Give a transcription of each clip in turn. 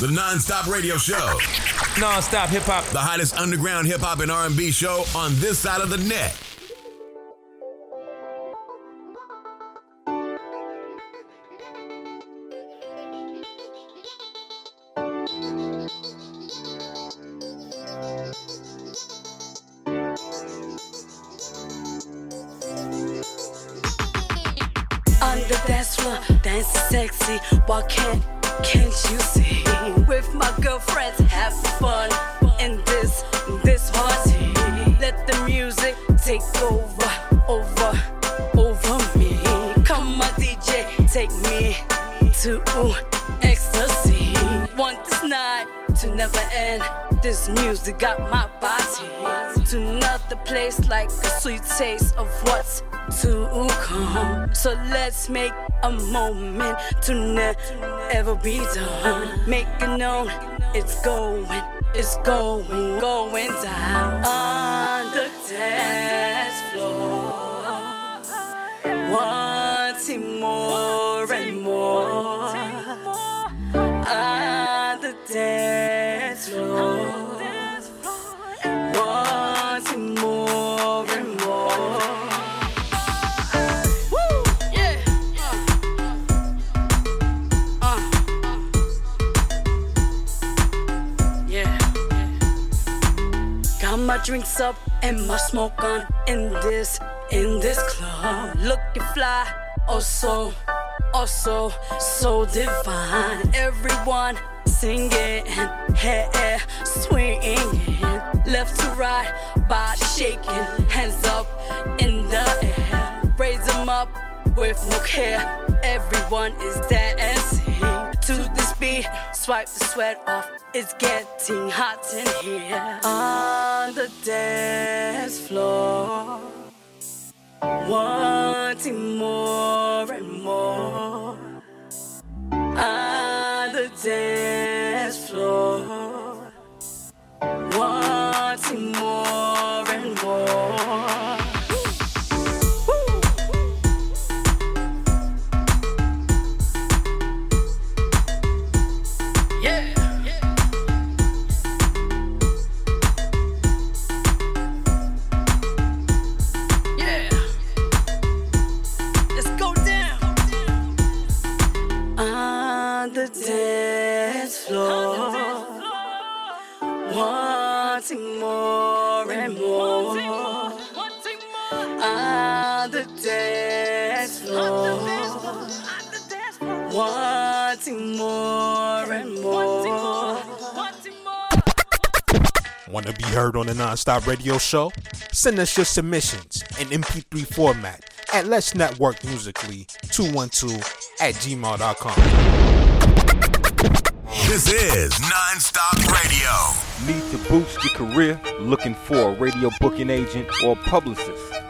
The non-stop radio show. Non-stop hip hop. The hottest underground hip hop and R&B show on this side of the net. On the dance floor, dancing sexy. Why can't, can't let's make a moment to never be done. Make it known it's going, it's going, going down on drinks up and my smoke on in this, in this club. Looking fly, oh so, oh so, divine. Everyone singing, hair swinging, left to right, body shaking, hands up in the air. Raise them up with no care. Everyone is dancing to beat. Swipe the sweat off. It's getting hot in here on the dance floor. Wanting more and more on the dance floor. Want to be heard on the Nonstop Radio Show? Send us your submissions in MP3 format at Let's Network Musically 212 at gmail.com. This is non-stop radio. Need to boost your career? Looking for a radio booking agent or publicist?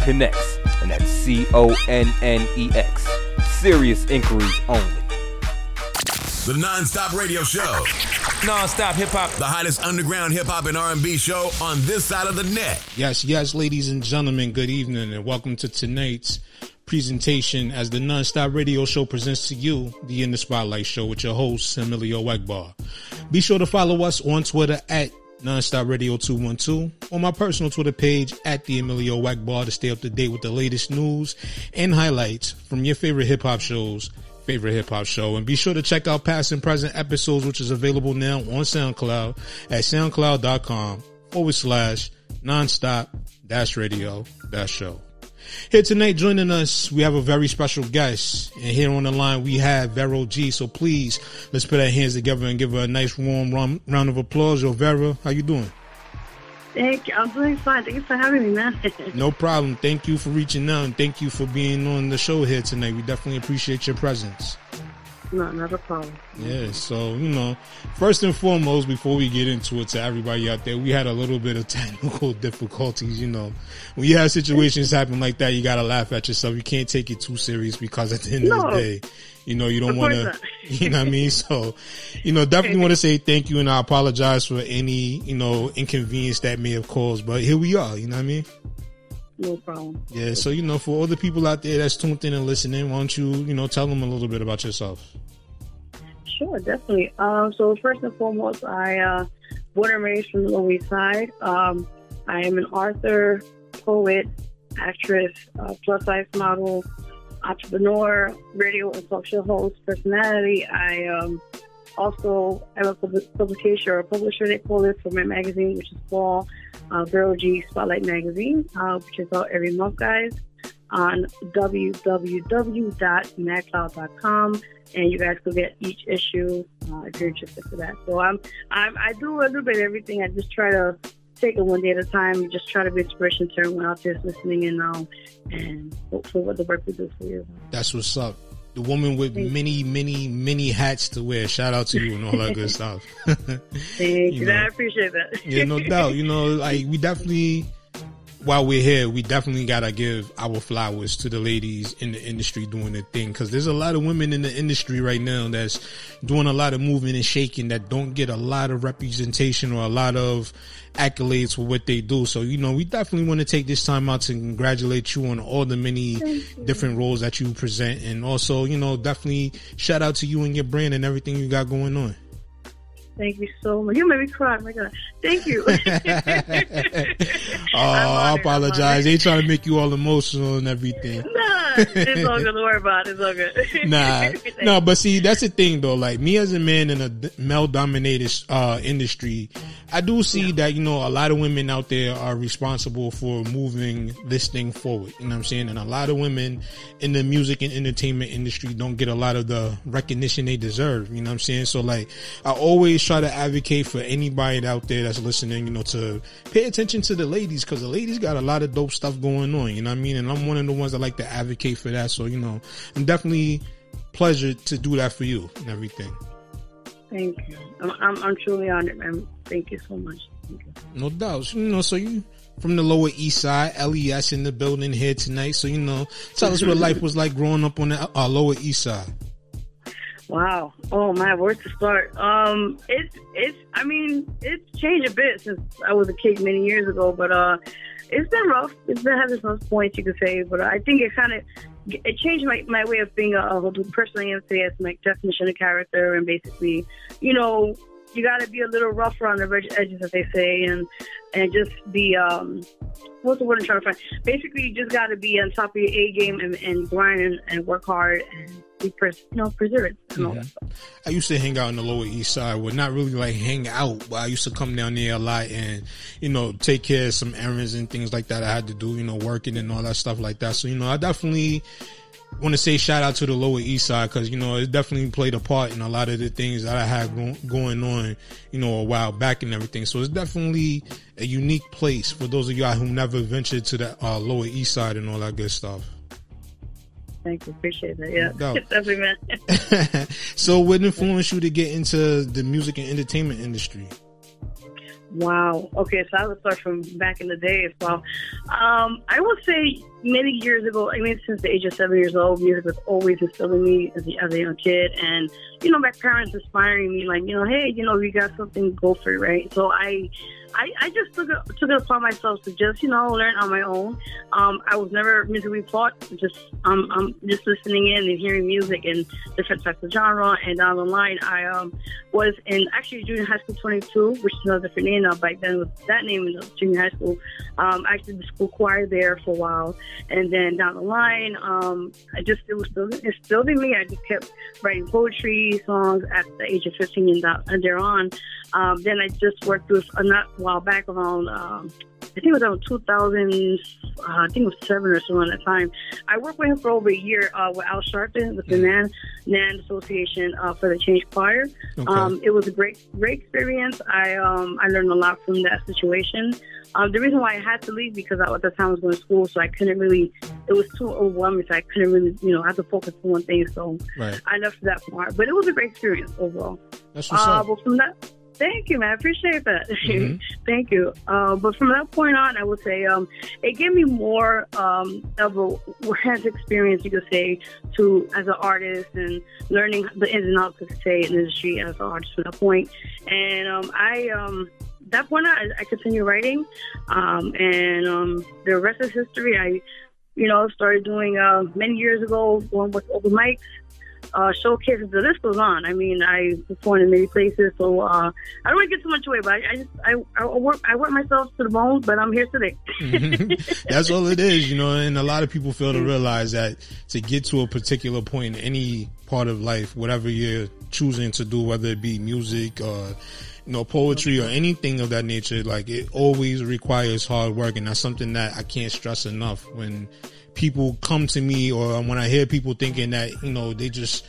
Connex, and that's C O N N E X. Serious inquiries only. The non-stop radio show. Non-stop hip hop. The hottest underground hip hop and R&B show on this side of the net. Yes, yes, ladies and gentlemen, good evening and welcome to tonight's presentation as the Nonstop Radio Show presents to you the In the Spotlight Show with your host, Emilio Wegbar. Be sure to follow us on Twitter at Nonstop Radio 212 on my personal Twitter page at the Emilio Wegbar to stay up to date with the latest news and highlights from your favorite hip hop shows favorite hip hop show. And be sure to check out past and present episodes, which is available now on SoundCloud at soundcloud.com forward slash nonstop dash radio dash show. Here tonight joining us, we have a very special guest. And here on the line, we have Vero G. So please, let's put our hands together and give her a nice warm round, round of applause. Yo, Vero, how you doing? Thank you. I'm doing fine. Thank you for having me, man. No problem. Thank you for reaching out and thank you for being on the show here tonight. We definitely appreciate your presence. No, not a problem. Yeah, so you know, first and foremost, before we get into it, to everybody out there, we had a little bit of technical difficulties. You know, when you have situations happen like that, you gotta laugh at yourself. You can't take it too serious because at the end No. of the day, you know, you don't want to. You know what I mean? So, you know, definitely want to say thank you, and I apologize for any you know inconvenience that may have caused. But here we are. You know what I mean? No problem. Yeah. So you know, for all the people out there that's tuned in and listening, why don't you you know tell them a little bit about yourself? Sure, definitely. Um, so first and foremost, I uh, born and raised from the Lower East Side. Um, I am an author, poet, actress, uh, plus size model, entrepreneur, radio and talk show host, personality. I um, also I'm a pub- publication or publisher, they call it, for my magazine, which is called uh, Girl G Spotlight Magazine, uh, which is out every month, guys, on www.magcloud.com and you guys could get each issue uh, if you're interested for that. So I'm, I'm I do a little bit of everything. I just try to take it one day at a time. and Just try to be inspiration to everyone out there listening in now, and for what the work we do for you. That's what's up. The woman with many, many, many hats to wear. Shout out to you and all that good stuff. Thank you. know. I appreciate that. yeah, no doubt. You know, like we definitely, while we're here, we definitely gotta give our flowers to the ladies in the industry doing their thing. Cause there's a lot of women in the industry right now that's doing a lot of moving and shaking that don't get a lot of representation or a lot of accolades for what they do. So, you know, we definitely want to take this time out to congratulate you on all the many different roles that you present. And also, you know, definitely shout out to you and your brand and everything you got going on. Thank you so much. You made me cry. Oh my God. Thank you. Oh, I apologize. They trying to make you all emotional and everything. nah, it's all good. Don't worry about it. It's all good. Nah, no, but see, that's the thing though. Like me as a man in a male dominated uh, industry, I do see that you know a lot of women out there are responsible for moving this thing forward. You know what I'm saying? And a lot of women in the music and entertainment industry don't get a lot of the recognition they deserve. You know what I'm saying? So like, I always try to advocate for anybody out there that's listening. You know, to pay attention to the ladies because the ladies got a lot of dope stuff going on. You know what I mean? And I'm one of the ones that like to advocate for that. So you know, I'm definitely pleasure to do that for you and everything. Thank you. I'm, I'm, I'm truly honored, man. Thank you so much. Thank you. No doubt. You know, so you from the Lower East Side, LES in the building here tonight. So you know, tell us what life was like growing up on the uh, Lower East Side. Wow. Oh my, where to start? Um, it's it's. I mean, it's changed a bit since I was a kid many years ago, but uh, it's been rough. It's been having some points you could say, but I think it kind of it changed my, my way of being a, a person I am today as my definition of character, and basically, you know, you got to be a little rougher on the edges, as they say, and and just be um, what's the word I'm trying to find? Basically, you just got to be on top of your A game and, and grind and, and work hard and pers- you know that stuff. I used to hang out in the Lower East Side. Well, not really like hang out, but I used to come down there a lot and, you know, take care of some errands and things like that I had to do, you know, working and all that stuff like that. So, you know, I definitely want to say shout out to the Lower East Side because, you know, it definitely played a part in a lot of the things that I had go- going on, you know, a while back and everything. So it's definitely a unique place for those of y'all who never ventured to the uh, Lower East Side and all that good stuff. Thank you, appreciate that. Yeah, No definitely, man. so what influenced you to get into the music and entertainment industry? Wow. Okay, so I would start from back in the day as well. Um, I would say many years ago, I mean, since the age of seven years old, music was always instilled in me as a, as a young kid. And, you know, my parents inspiring me, like, you know, hey, you know, you got something, go for it, right? So I, I, I just took it, took it upon myself to just, you know, learn on my own. Um, I was never musically taught, just, um, I'm just listening in and hearing music and different types of genre. And down the line, I um, was in actually junior high school 22, which is a different name now. Back then, with that name in junior high school, um, I did the school choir there for a while, and then down the line, um, I just it was still it's still me. I just kept writing poetry songs at the age of 15 and, down, and. Um, then I just worked with a not while back around. Um, I think it was around 2000, uh, I think it was seven or so at the time. I worked with him for over a year uh, with Al Sharpton with the NAN, NAN Association uh, for the Change Choir. Okay. Um, it was a great, great experience. I um, I learned a lot from that situation. Um, the reason why I had to leave because I, at the time I was going to school, so I couldn't really. It was too overwhelming, so I couldn't really, you know, I had to focus on one thing. So Right. I left that part, but it was a great experience overall. That's what's Uh, up. but from that, thank you, man. I appreciate that. Mhm. thank you. Uh, but from that point on, I would say um, it gave me more um, of a hands experience, you could say, to as an artist and learning the ins and outs, of say, in the industry as an artist from that point. And um, I. Um, that point, on, I, I continued writing, um, and um, the rest is history. I, you know, started doing uh, many years ago, going with open mics, uh, showcases. The list goes on. I mean, I performed in many places, so uh, I don't want to get too much away. But I, I just I, I work I work myself to the bone. But I'm here today. That's all it is, you know, and a lot of people fail to realize that to get to a particular point in any part of life, whatever you're choosing to do, whether it be music or, you know, poetry or anything of that nature, like it always requires hard work. And that's something that I can't stress enough when people come to me or when I hear people thinking that, you know, they just,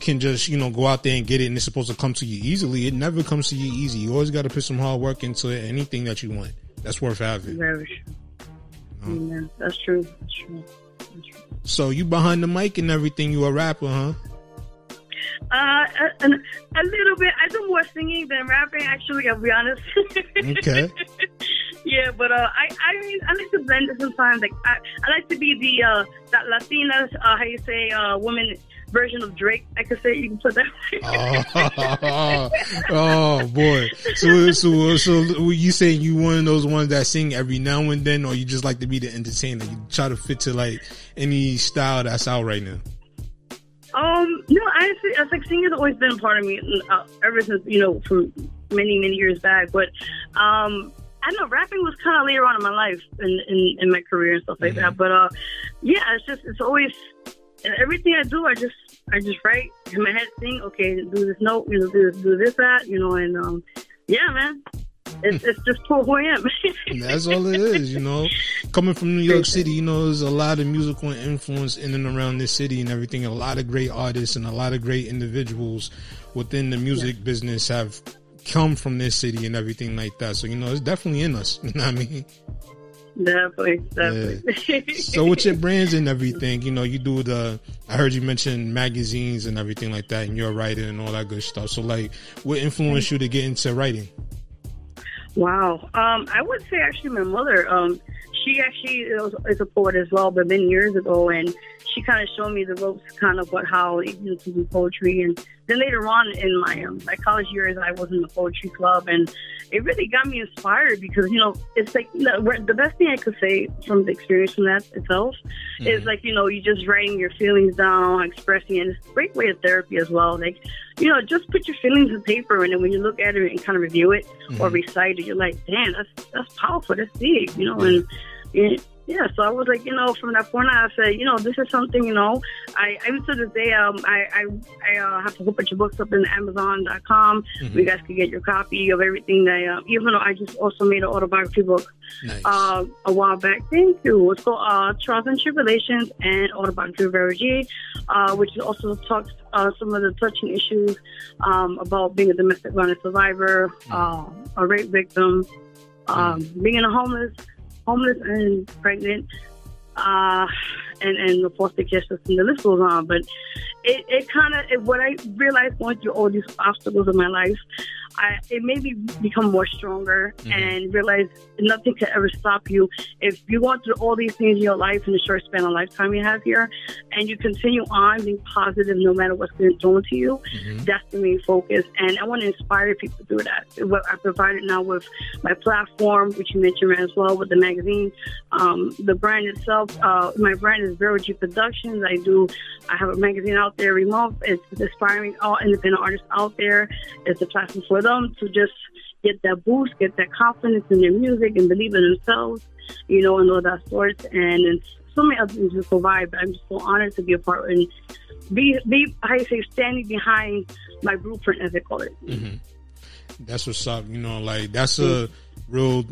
can just you know go out there and get it and it's supposed to come to you easily it never comes to you easy you always got to put some hard work into anything that you want that's worth having Very true. Yeah, that's true. That's true. That's true. So you behind the mic and everything. You a rapper, huh? Uh, a, a, a little bit. I do more singing than rapping. Actually, I'll be honest. Okay. yeah, but uh, I I mean I like to blend it sometimes. Like I, I like to be the uh that Latina uh, how you say uh woman version of Drake. I could say you can put that. Oh, oh boy. So so so were you saying you one of those ones that sing every now and then, or you just like to be the entertainer? You try to fit to like any style that's out right now. Um, no, I it's like singing's always been a part of me uh, ever since you know from many many years back. But um, I know rapping was kind of later on in my life in, in in my career and stuff like that. But uh, yeah, it's just it's always and everything I do, I just I just write in my head, sing. Okay, do this note, you know, do this, do this that, you know, and um, yeah, man, it's it's just for who I am. That's all it is, you know. Coming from New York City, you know, there's a lot of musical influence in and around this city and everything. A lot of great artists and a lot of great individuals within the music business have come from this city and everything like that. So, you know, it's definitely in us. You know what I mean? definitely, definitely. So with your brands and everything, you know, you do the, I heard you mention magazines and everything like that and you're writer and all that good stuff. So like, what influenced you to get into writing? Wow. Um, I would say actually my mother. Um, she actually is, is a poet as well, but many years ago, and she kind of showed me the ropes, kind of what how you know, to do poetry. And then later on in my um, my college years, I was in the poetry club, and it really got me inspired because you know it's like you know, the best thing I could say from the experience from that itself is like you know you just writing your feelings down, expressing, it. it's a great way of therapy as well. Like you know, just put your feelings on paper, and then when you look at it and kind of review it or recite it, you're like, damn, that's that's powerful, that's deep, you know, and. and yeah, so I was like, you know, from that point on, I said, you know, this is something, you know, I, I even to this day, um, I, I, I uh, have a whole bunch of books up in Amazon.com. Mm-hmm. You guys can get your copy of everything that, uh, even though I just also made an autobiography book Nice. uh, a while back. Thank you. It's called uh, Trials and Tribulations and Autobiography of Vero G, uh, which also talks uh, some of the touching issues um, about being a domestic violence survivor, uh, a rape victim, um, being a homeless, homeless and pregnant, uh, and and the foster care system. The list goes on, but it, it kind of what I realized going through all these obstacles in my life, I it made me become more stronger and realize nothing can ever stop you if you go through all these things in your life in the short span of lifetime you have here, and you continue on being positive no matter what's being thrown to you. That's the main focus, and I want to inspire people to do that. What I provided now with my platform, which you mentioned as well, with the magazine, um, the brand itself. Uh, my brand is Vero G Productions. I do. I have a magazine out there every month. It's inspiring all independent artists out there. It's a platform for them to just get that boost, get that confidence in their music, and believe in themselves. You know, and all that sorts. And it's so many other things to provide. But I'm just so honored to be a part and be be you say standing behind my blueprint, as they call it. Mm-hmm. That's what's up. You know, like that's a real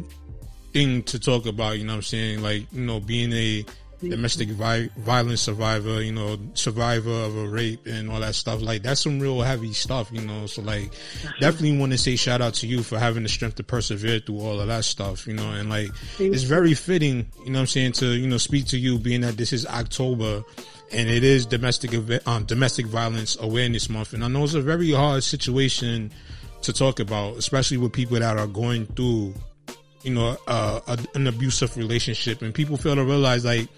thing to talk about. You know what I'm saying? Like you know, being a domestic vi- violence survivor, you know, survivor of a rape and all that stuff. Like that's some real heavy stuff, you know. So like, definitely want to say shout out to you for having the strength to persevere through all of that stuff, you know. And like, it's very fitting, you know, what I'm saying to you know speak to you, being that this is October. And it is domestic um, domestic violence awareness month, and I know it's a very hard situation to talk about, especially with people that are going through you know, uh, a, an abusive relationship, and people fail to realize like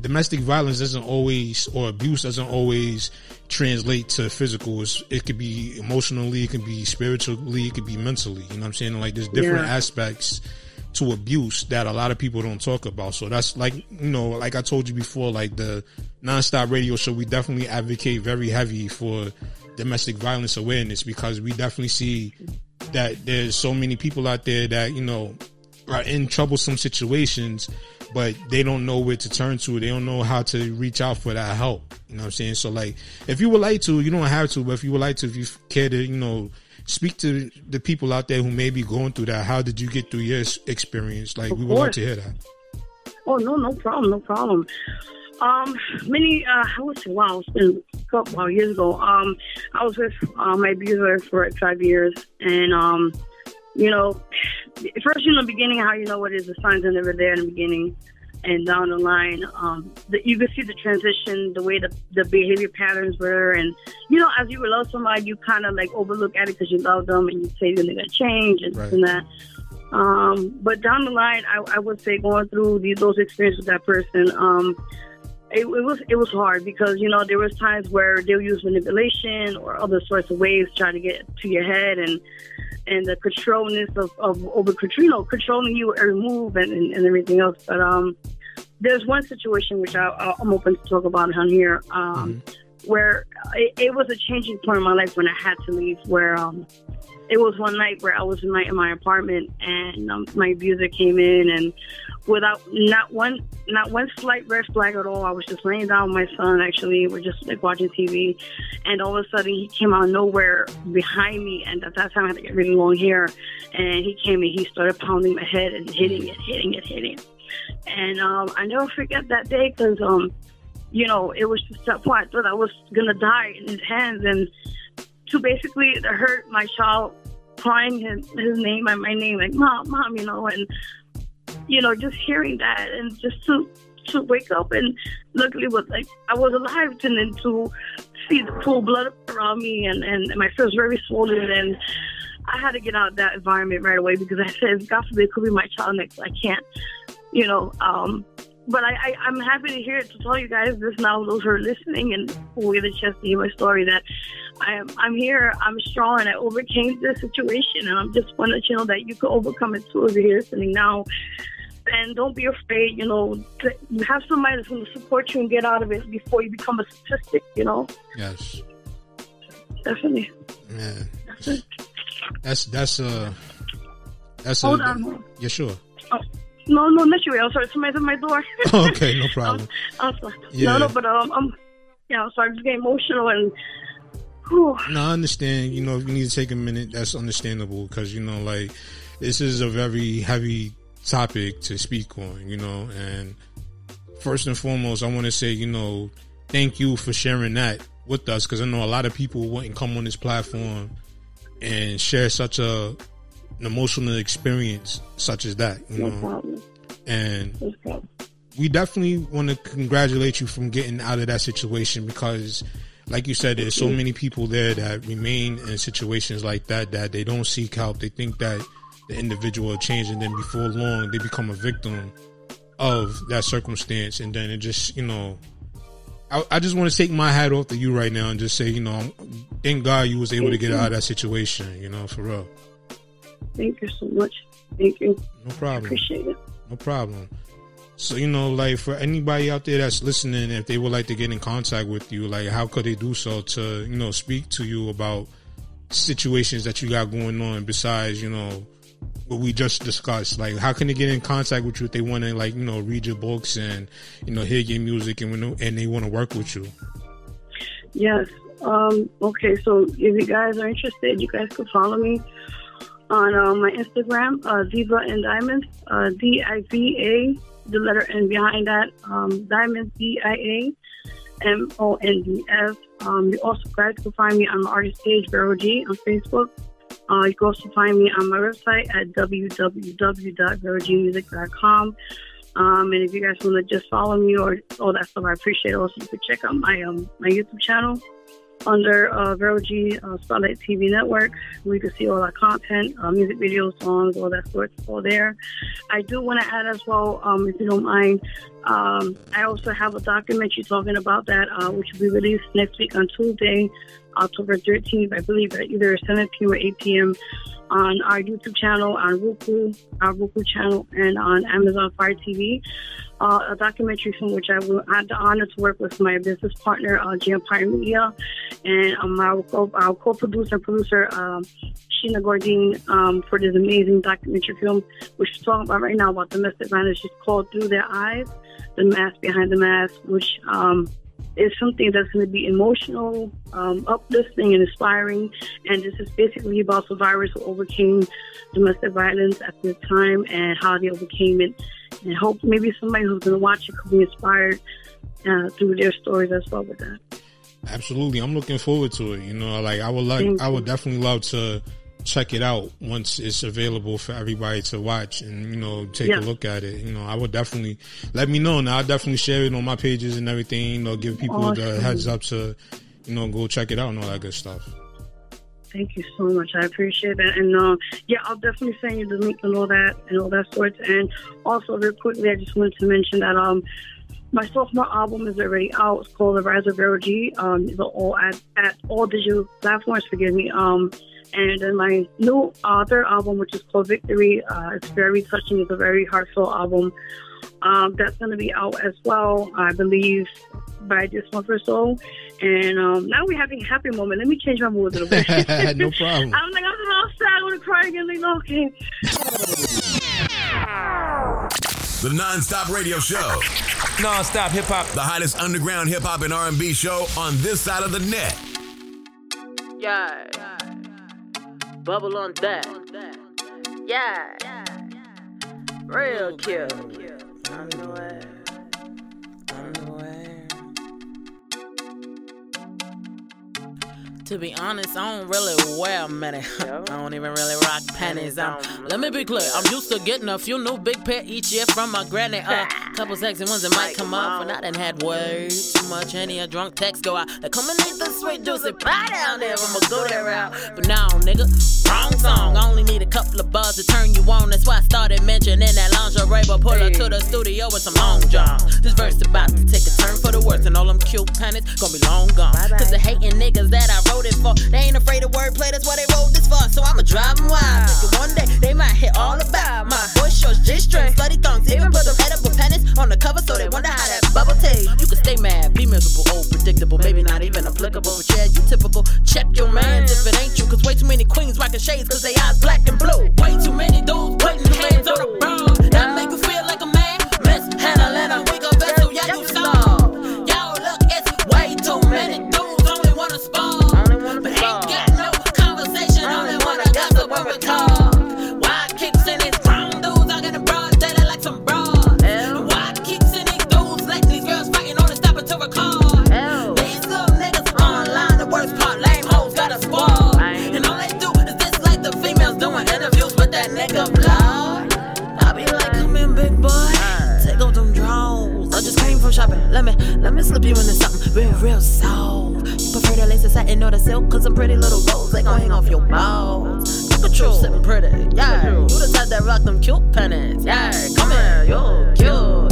domestic violence doesn't always or abuse doesn't always translate to physical. It's, it could be emotionally, it can be spiritually, it could be mentally. You know what I'm saying? Like there's different yeah. aspects to abuse that a lot of people don't talk about. So that's like you know, like I told you before, like the nonstop radio show, we definitely advocate very heavy for domestic violence awareness because we definitely see that there's so many people out there that you know are in troublesome situations, but they don't know where to turn to. They don't know how to reach out for that help. You know what I'm saying? So like, if you would like to, you don't have to, but if you would like to, if you care to, you know, speak to the people out there who may be going through that. How did you get through your experience? Like, of we would like to hear that. Oh no, no problem, no problem. Um, many, uh, I say, wow, it's been a couple of years ago. Um, I was with uh, my abuser for like five years, and um, you know, first in the beginning, how you know what is the signs are never there in the beginning, and down the line, um, the, you can see the transition, the way the, the behavior patterns were, and you know, as you love somebody, you kind of like overlook at it because you love them, and you say they're gonna change and right. and that. Um, but down the line, I, I would say going through these, those experiences with that person, um, it, it, was it was hard because you know there was times where they would use manipulation or other sorts of ways trying to get to your head and and the controlness of, of over you know controlling you every move and, and, and, everything else. But um, there's one situation which I, am open to talk about on here um, mm-hmm. where it, it, was a changing point in my life when I had to leave. Where um, it was one night where I was in my in my apartment and um, my abuser came in and without not one not one slight red flag at all. I was just laying down with my son. Actually, we're just like watching TV, and all of a sudden he came out of nowhere behind me. And at that time I had get really long hair, and he came and he started pounding my head and hitting it, hitting it, hitting. And um, I never forget that day because um, you know it was just that point. I thought I was gonna die in his hands, and to basically hurt my child crying his, his name and my name like mom mom you know and you know, just hearing that and just to to wake up and luckily was like I was alive and then to see the pool blood around me and, and my face was very swollen and I had to get out of that environment right away because I said, God forbid, it could be my child next. I can't, you know. Um, but I, I, I'm happy to hear it to tell you guys this now, those who are listening and who get a chance to hear my story, that I am, I'm here, I'm strong, and I overcame this situation. And I'm just want to you know that you can overcome it too if you're here listening now and don't be afraid. You know, you have somebody that's going to support you and get out of it before you become a statistic. You know. Yes. Definitely. Yeah. That's that's that's uh that's hold a, on. Yeah, sure. No, no, not you. I'm sorry. Somebody's at my door. okay, no problem. I'm, I'm sorry. Yeah. No, no, but um, I'm, yeah, I'm sorry. I'm just getting emotional and. Whew. No, I understand. You know, if you need to take a minute, that's understandable because you know, like, this is a very heavy topic to speak on, you know, and first and foremost, I want to say, you know, thank you for sharing that with us because I know a lot of people wouldn't come on this platform and share such a an emotional experience such as that, you no know. Problem. And no we definitely want to congratulate you from getting out of that situation because like you said, there's so many people there that remain in situations like that that they don't seek help. They think that the individual change, and then before long they become a victim of that circumstance, and then it just you know. I, I just want to take my hat off to you right now and just say, you know, thank God you was able to get out of that situation, you know, for real. Thank you so much. Thank you. No problem. I appreciate it. No problem. So you know, like for anybody out there that's listening, if they would like to get in contact with you, like how could they do so to you know speak to you about situations that you got going on besides you know what we just discussed. Like, how can they get in contact with you if they want to, like, you know, read your books and you know, hear your music and and they want to work with you? Yes. Um, okay. So if you guys are interested, you guys can follow me on uh, my Instagram, uh, and Diamonds, uh, D I V A, the letter N behind that, um, Diamonds, D I A M O N D S. Um, you also guys can find me on my artist page, Vero G, on Facebook. Uh, you can also find me on my website at www.verogmusic.com. Um, and if you guys want to just follow me or all that stuff, I appreciate it. Also, you can check out my um, my YouTube channel under uh, Vero G uh, Spotlight TV Network. We can see all our content, uh, music videos, songs, all that sort, all there. I do want to add as well, um, if you don't mind, um, I also have a documentary talking about that, uh, which will be released next week on Tuesday, October 13th, I believe, at either 7 p.m. or 8 p.m. on our YouTube channel, on Roku, our Roku channel, and on Amazon Fire TV uh, a documentary film which I, will, had the honor to work with my business partner, uh, G Empire Media, and um, our, co-producer and producer, um, Sheena Gordine, um, for this amazing documentary film, which we're talking about right now about domestic violence. It's called Through Their Eyes, The Mask Behind the Mask, which um, is something that's going to be emotional, um, uplifting, and inspiring. And this is basically about survivors who overcame domestic violence at the time and how they overcame it. And I hope maybe somebody who's going to watch it could be inspired uh, through their stories as well with that. Absolutely, I'm looking forward to it. You know, like I would like, I would definitely love to check it out once it's available for everybody to watch and you know take yeah. a look at it. You know, I would definitely let me know. Now I'll definitely share it on my pages and everything. You know, give people awesome. the heads up to you know go check it out and all that good stuff. Thank you so much. I appreciate that. And uh, yeah, I'll definitely send you the link and all that and all that sorts. And also, real quickly, I just wanted to mention that um, my sophomore album is already out. It's called The Rise of Vero G. Um, it's all at, at all digital platforms. Forgive me. Um, and then my new uh, third album, which is called Victory, uh, it's very touching. It's a very heartfelt album. Um, that's going to be out as well, I believe, by this month or so. And um, now we're having a happy moment. Let me change my mood a little bit. no problem. I'm like, I'm all sad. I want to cry again. Like, okay. The non-stop radio show. Non-stop hip hop. The hottest underground hip hop and R&B show on this side of the net. Yeah. Bubble on that. Yeah. Real cute. On the way. On the way. To be honest, I don't really wear many. I don't even really rock panties. Um, let me be clear, I'm used to getting a few new big pair each year from my granny. Uh, couple sexy ones that might come off, and I done had way too much. Any a drunk text go out. Like, come and eat the sweet juicy pie down there. I'ma go that route. But now, nigga, wrong song. I only need a couple of bars to turn you on. That's why I started mentioning that lingerie. But pull her to the studio with some long johns. This verse about to take a turn for the worse, and all them cute panties gonna be long gone. Cause the hating niggas that I wrote it for, they ain't afraid of wordplay. That's why they wrote this for. So I'ma drive them wild. Thinking one day they might hit all about my boy shorts, G strings, slutty thongs. Even put them edible pennies on the cover so they wonder how that bubble taste. You can stay mad, be miserable, old, predictable, maybe not even applicable. But yeah, you typical. Check your mans if it ain't you, cause way too many queens rocking shades cause they eyes black and blue. Way too many dudes putting hands on the bro. That make you feel like a man. Mishandling a weaker vessel, yeah, you saw. Y'all look, it's way too many dudes only wanna spar. But ain't got no conversation, only wanna gossip when we talk. Shopping. Let me, let me slip you into something real, real soft. You prefer the lace of satin or the silk? cause I'm pretty little rolls, they gon' hang off your balls. You sitting pretty, yeah. You the type that rock them cute pennies, yeah. Come here, you cute,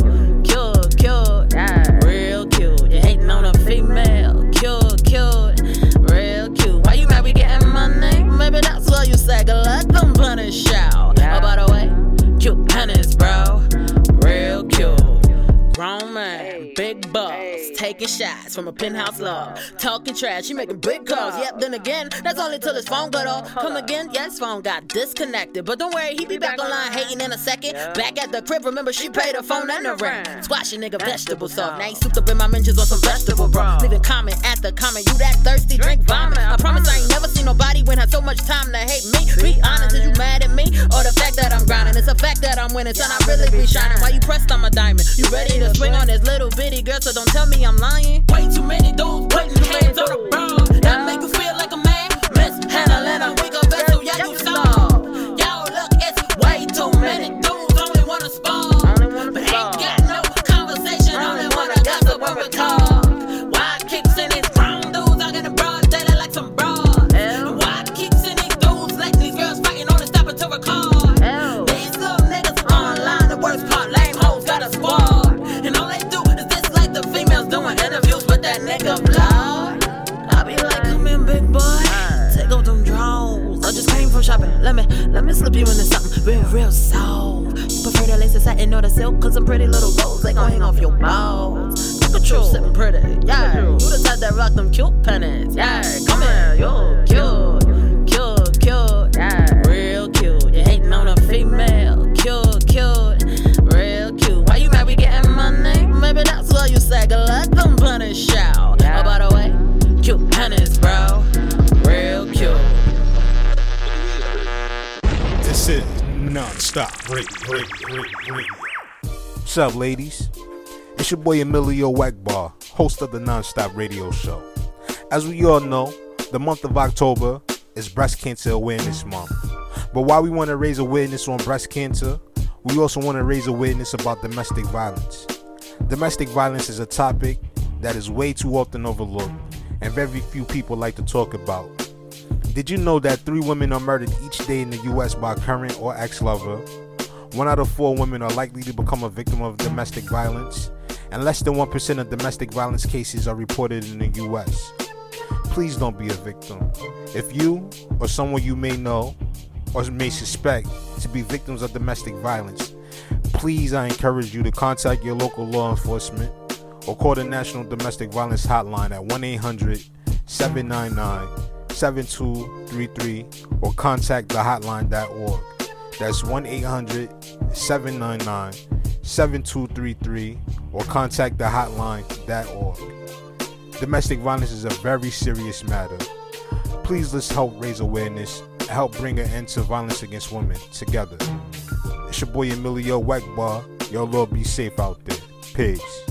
taking shots from a penthouse love. Talking trash, he making big calls. Yep, then again, that's only till his phone got off. Come again, his phone got disconnected. But don't worry, he be back online hating in a second. Back at the crib, remember she paid her phone and the rent. Squashing nigga vegetable soft. Now he souped up in my mentions on some vegetable bro. Leaving comment the comment, you that thirsty, drink vomit. I promise I ain't never seen nobody when had so much time to hate me. Be honest, is you mad? At me? Or the fact that I'm grinding. It's a fact that I'm winning, son. I really be shining. Why you pressed? on my diamond. You ready to swing on this little bitty girl? So don't tell me I'm lying. Way too many dudes putting hands on the bro. That make you feel like a man. Mishandling a weaker vessel, yeah you saw. Yo, look, it's way too many dudes only wanna spar. But ain't got no conversation, only wanna gossip or recall. Why something real. You prefer the lace, the satin, or the silk? Cause some pretty little rolls, they gon' hang off your balls. Look at you sitting pretty, yeah. You the type that rock them cute pennies, yeah. Come here, you cute, cute, cute, yeah. Real cute. You hating on a female, cute, cute, real cute. Why you mad we getting money? Maybe that's why you sag let them punish out. Non-stop radio, radio, radio, radio. What's up, ladies? It's your boy Emilio Wegbar, host of the Nonstop Radio Show. As we all know, the month of October is Breast Cancer Awareness Month. But while we want to raise awareness on breast cancer, we also want to raise awareness about domestic violence. Domestic violence is a topic that is way too often overlooked and very few people like to talk about. Did you know that three women are murdered each day in the US by current or ex lover? One out of four women are likely to become a victim of domestic violence, and less than 1% of domestic violence cases are reported in the US. Please don't be a victim. If you or someone you may know or may suspect to be victims of domestic violence, please I encourage you to contact your local law enforcement or call the National Domestic Violence Hotline at 1 800 799 7233 or contact thehotline.org. That's 1 800 799 7233 or contact thehotline.org. Domestic violence is a very serious matter. Please let's help raise awareness and help bring an end to violence against women together. It's your boy Emilio Wegbar. Y'all Lord be safe out there. Peace.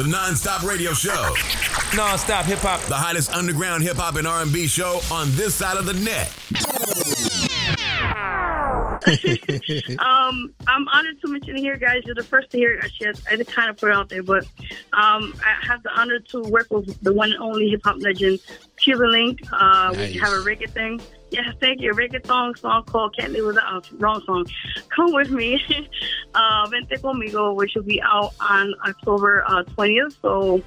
The non-stop radio show. Non-stop hip hop. The hottest underground hip hop and R&B show on this side of the net. um, I'm honored to mention here, guys. You're the first to hear it. Actually, I just kind of put it out there, but um, I have the honor to work with the one and only hip hop legend, Cuban Link. Uh, Nice. We have a reggae thing. Yes, thank you. A reggae song, song called Can't Live Without, uh, wrong song. Come with me. uh, Vente Conmigo, which will be out on October uh, 20th. So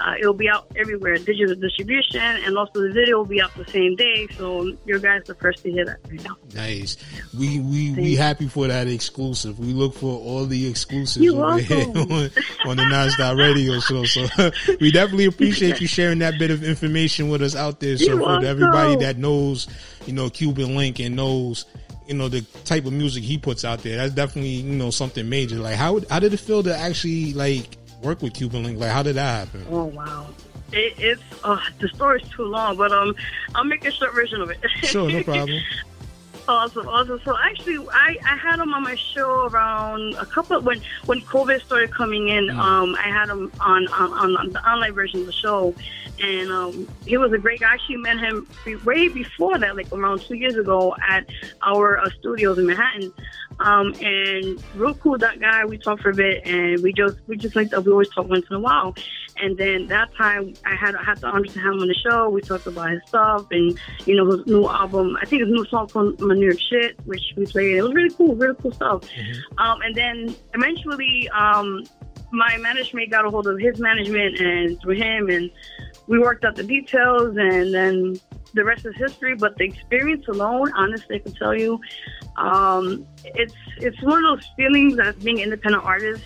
uh, it'll be out everywhere, digital distribution, and also the video will be out the same day. So you guys are the first to hear that right now. Nice. We we we happy for that exclusive. We look for all the exclusives You're over here on, on the Nonstop Radio Show. So we definitely appreciate you sharing that bit of information with us out there. So You're for everybody that knows, you know, Cuban Link and knows, you know, the type of music he puts out there, that's definitely you know something major. Like how how did it feel to actually like work with Cuban Link? Like how did that happen? Oh wow. It, it's uh, the story's too long, but um, I'll make a short version of it. Sure, no problem. Awesome, awesome. So actually, I, I had him on my show around a couple when when COVID started coming in. Um, I had him on, on on the online version of the show, and um, he was a great guy. I actually met him way before that, like around two years ago at our uh, studios in Manhattan. Um, and real cool that guy. We talked for a bit, and we just we just like we always talk once in a while. And then that time, I had I had to have him on the show. We talked about his stuff and you know his new album. I think his new song called "My New Shit," which we played. It was really cool, really cool stuff. Um, and then eventually, um, my management got a hold of his management and through him, and we worked out the details. And then the rest is history. But the experience alone, honestly, I can tell you, um, it's it's one of those feelings as being an independent artist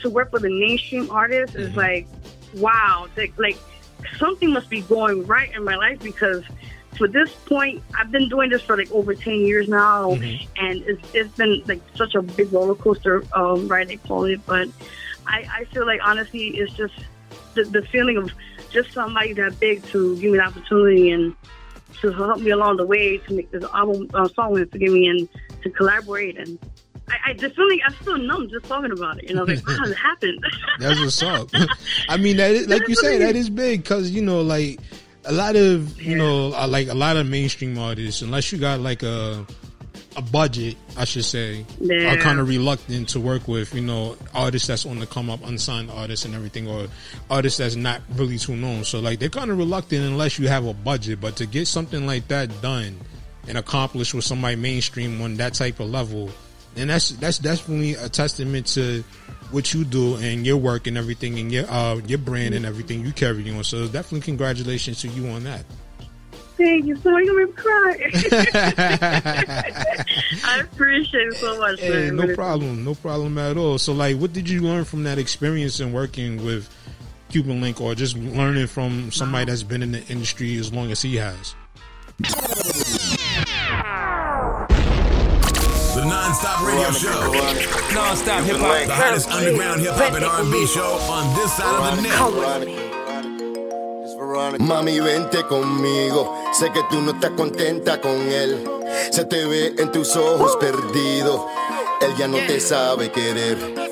to work with a mainstream artist is like, wow, like, like something must be going right in my life because for this point, I've been doing this for like over 10 years now, and it's, it's been like such a big roller coaster um, ride, they call it. But I, I feel like honestly, it's just the, the feeling of just somebody that big to give me the opportunity and to help me along the way to make this album uh, song with forgive me and to collaborate and I, I just feeling I'm still numb just talking about it. You know, like how it happened. That's what's up. I mean, that is, like you say, that is big because you know, like a lot of you yeah. know, uh, like a lot of mainstream artists, unless you got like a a budget, I should say, yeah. are kind of reluctant to work with, you know, artists that's on the come up, unsigned artists and everything, or artists that's not really too known. So like they're kind of reluctant unless you have a budget. But to get something like that done and accomplished with somebody mainstream on that type of level, and that's that's definitely a testament to what you do and your work and everything and your uh, your brand and everything you carry on. So definitely congratulations to you on that. Thank you so much. You're going to cry. I appreciate it so much. Hey, no problem. No problem at all. So, like, what did you learn from that experience in working with Cuban Link or just learning from somebody that's been in the industry as long as he has? Non-stop radio show. Non-stop hip-hop. The hottest underground hip-hop and R&B show on this side of the net. Mami, vente conmigo. Sé que tú no estás contenta con él. Se te ve en tus ojos perdido. Él ya no te sabe querer.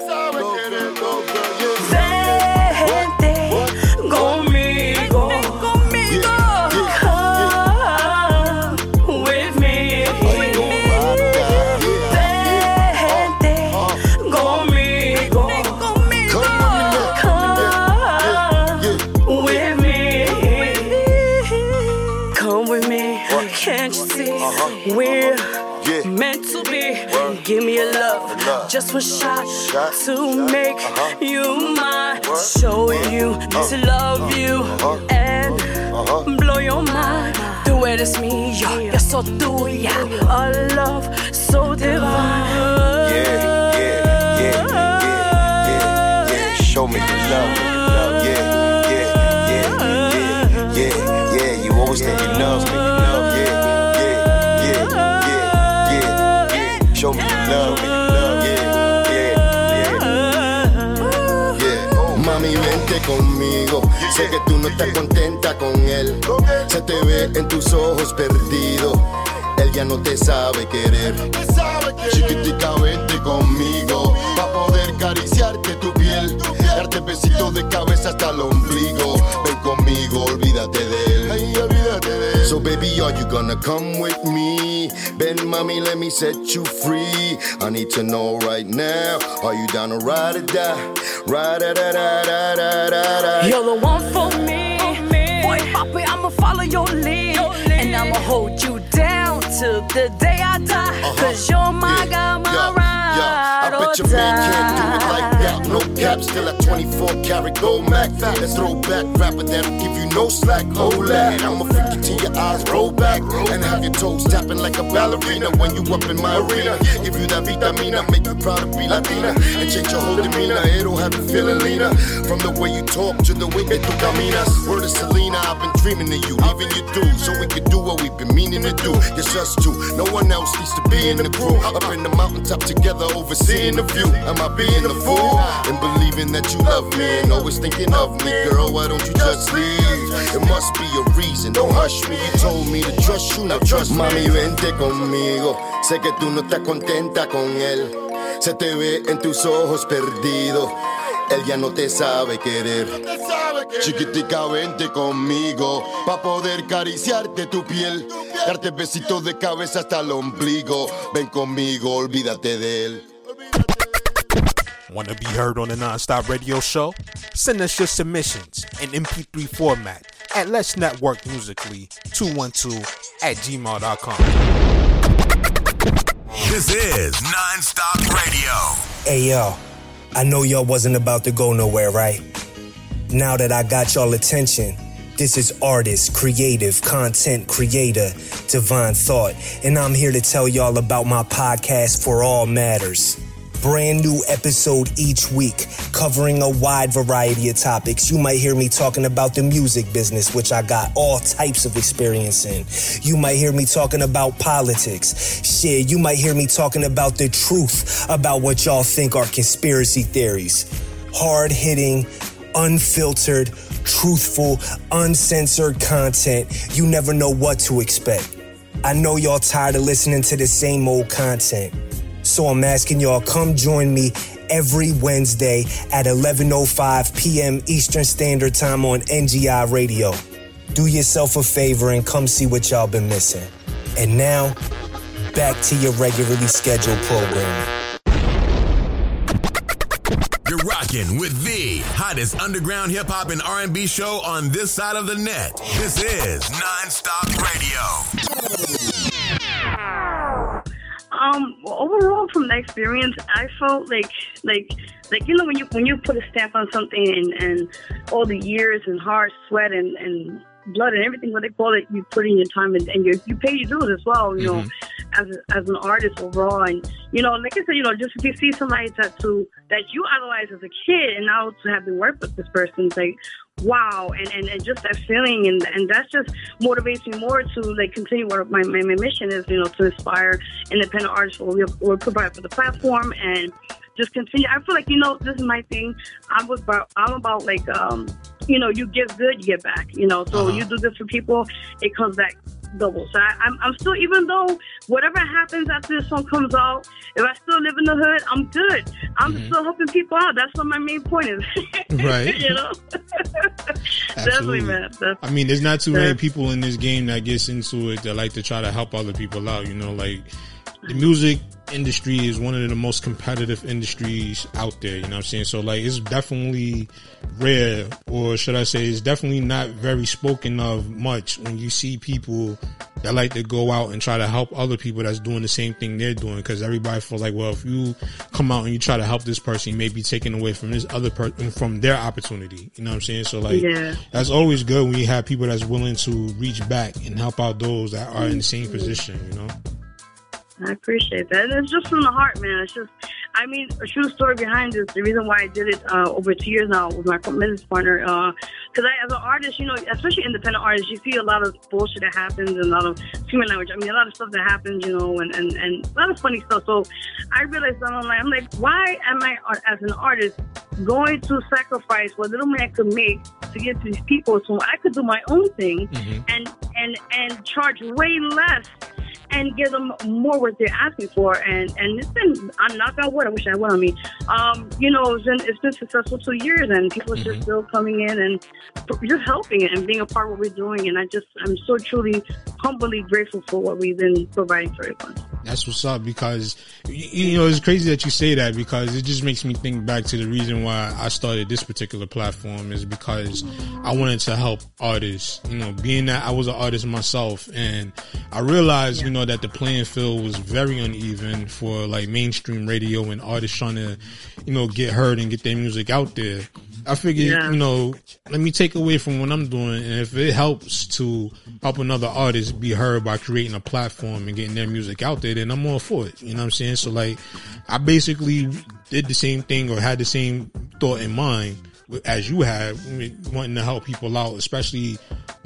Just one shot, shot to shot. make uh-huh. you mine. Show you uh-huh. to love you uh-huh. and uh-huh. blow your mind. Tú eres mío, yo soy tuya. A love so divine. Yeah, yeah, yeah, yeah, yeah, yeah. Show me the love, love. Yeah, yeah, yeah, yeah, yeah, yeah. You always think you love me. Conmigo. Sé que tú no estás contenta con él. Se te ve en tus ojos perdido. Él ya no te sabe querer. Chiquitica, vente conmigo. Pa' poder acariciarte tu piel. Darte besitos de cabeza hasta el ombligo. Ven conmigo, olvídate de él. olvídate de él. So baby, are you gonna come with me? Ben, mommy, let me set you free. I need to know right now. Are you down to ride or die? Ride da da da da da da. You're the one for me. Boy, Poppy, I'ma follow your lead. And I'ma hold you down till the day I die. Uh-huh. Cause you're my yeah. guy, my yeah. ride. Yeah. I bet your man can't do it like that. No cap, still at 24 karat gold Mac. Let's throw back rapper that'll give you no slack. Oh, Hold that. I'ma freak you till your eyes roll back. And have your toes tapping like a ballerina when you up in my arena. Give you that vitamina, make you proud to be Latina. And change your whole demeanor, it'll have you feeling leaner. From the way you talk to the way you caminas. Word of Selena, I've been dreaming of you, leaving you do So we can do what we've been meaning to do. It's us two, no one else needs to be in the crew. Up in the mountaintop together, overseeing the view. Am I being a fool? And believing that you love me and always thinking of me, girl, why don't you just leave? It must be a reason, don't hush me. You told me to trust you, now trust me. Mami, vente conmigo. Sé que tú no estás contenta con él. Se te ve en tus ojos perdido. Él ya no te sabe querer. Chiquitica, vente conmigo. Pa' poder acariciarte tu piel. Darte besitos de cabeza hasta el ombligo. Ven conmigo, olvídate de él. Want to be heard on the Nonstop Radio Show? Send us your submissions in MP3 format at Let's Network Musically 212 at gmail.com. This is Nonstop Radio. Hey, yo, I know y'all wasn't about to go nowhere, right? Now that I got y'all attention, this is artist, creative, content creator, Divine Thought, and I'm here to tell y'all about my podcast for all matters brand new episode each week covering a wide variety of topics. You might hear me talking about the music business, which I got all types of experience in. You might hear me talking about politics. Shit, you might hear me talking about the truth about what y'all think are conspiracy theories. Hard hitting, unfiltered, truthful, uncensored content. You never know what to expect. I know y'all tired of listening to the same old content. So I'm asking y'all come join me every Wednesday at 11:05 p.m. Eastern Standard Time on NGI Radio. Do yourself a favor and come see what y'all been missing. And now, back to your regularly scheduled programming. You're rocking with the hottest underground hip hop and R&B show on this side of the net. This is Nonstop Radio. Um, overall, from the experience, I felt like, like, like you know, when you when you put a stamp on something and, and all the years and hard sweat and, and blood and everything, what they call it, you put in your time and, and you you pay your dues as well. You Mm-hmm. know, as as an artist overall, and you know, like I said, you know, just if you see somebody tattoo that you idolized as a kid, and now to have to work with this person, it's like. Wow, and, and, and just that feeling, and and that's just motivates me more to like continue what my, my, my mission is, you know, to inspire independent artists. What we we provide for the platform, and just continue. I feel like you know this is my thing. I'm about I'm about like um you know you give good, you get back. You know, so Uh-huh. you do this for people, it comes back double. So I, I'm I'm still even though whatever happens after this song comes out, if I still live in the hood, I'm good. I'm still helping people out. That's what my main point is. Right. you know. Definitely, man. That's, I mean, there's not too many people in this game that gets into it that like to try to help other people out. You know, like the music industry is one of the most competitive industries out there. You know what I'm saying? So like, it's definitely rare, or should I say, it's definitely not very spoken of much when you see people that like to go out and try to help other people that's doing the same thing they're doing. Because everybody feels like, well, if you come out and you try to help this person, you may be taken away from this other person from their opportunity. You know what I'm saying? So like, Yeah. that's always good when you have people that's willing to reach back and help out those that are in the same position. You know. I appreciate that. And it's just from the heart, man. It's just, I mean, a true story behind this. The reason why I did it uh, over two years now with my business partner, because I, as an artist, you know, especially independent artists, you see a lot of bullshit that happens and a lot of human language. I mean, a lot of stuff that happens, you know, and, and, and a lot of funny stuff. So I realized that I'm like, I'm like, why am I, uh, as an artist, going to sacrifice what little money I could make to get to these people so I could do my own thing and, and, and charge way less and give them more what they're asking for. And and it's been I'm knock on wood. I wish I would. I mean, um, you know, it's been it's been successful two years, and people are just still coming in and just helping it and being a part of what we're doing. And I just I'm so truly humbly grateful for what we've been providing for everyone. That's what's up because you know it's crazy that you say that because it just makes me think back to the reason why I started this particular platform is because I wanted to help artists. You know, being that I was an artist myself and I realized you know that the playing field was very uneven for like mainstream radio and artists trying to you know get heard and get their music out there. I figured, Yeah. you know, let me take away from what I'm doing, and if it helps to help another artist be heard by creating a platform and getting their music out there, then I'm all for it. You know what I'm saying? So like, I basically did the same thing or had the same thought in mind as you had, wanting to help people out, especially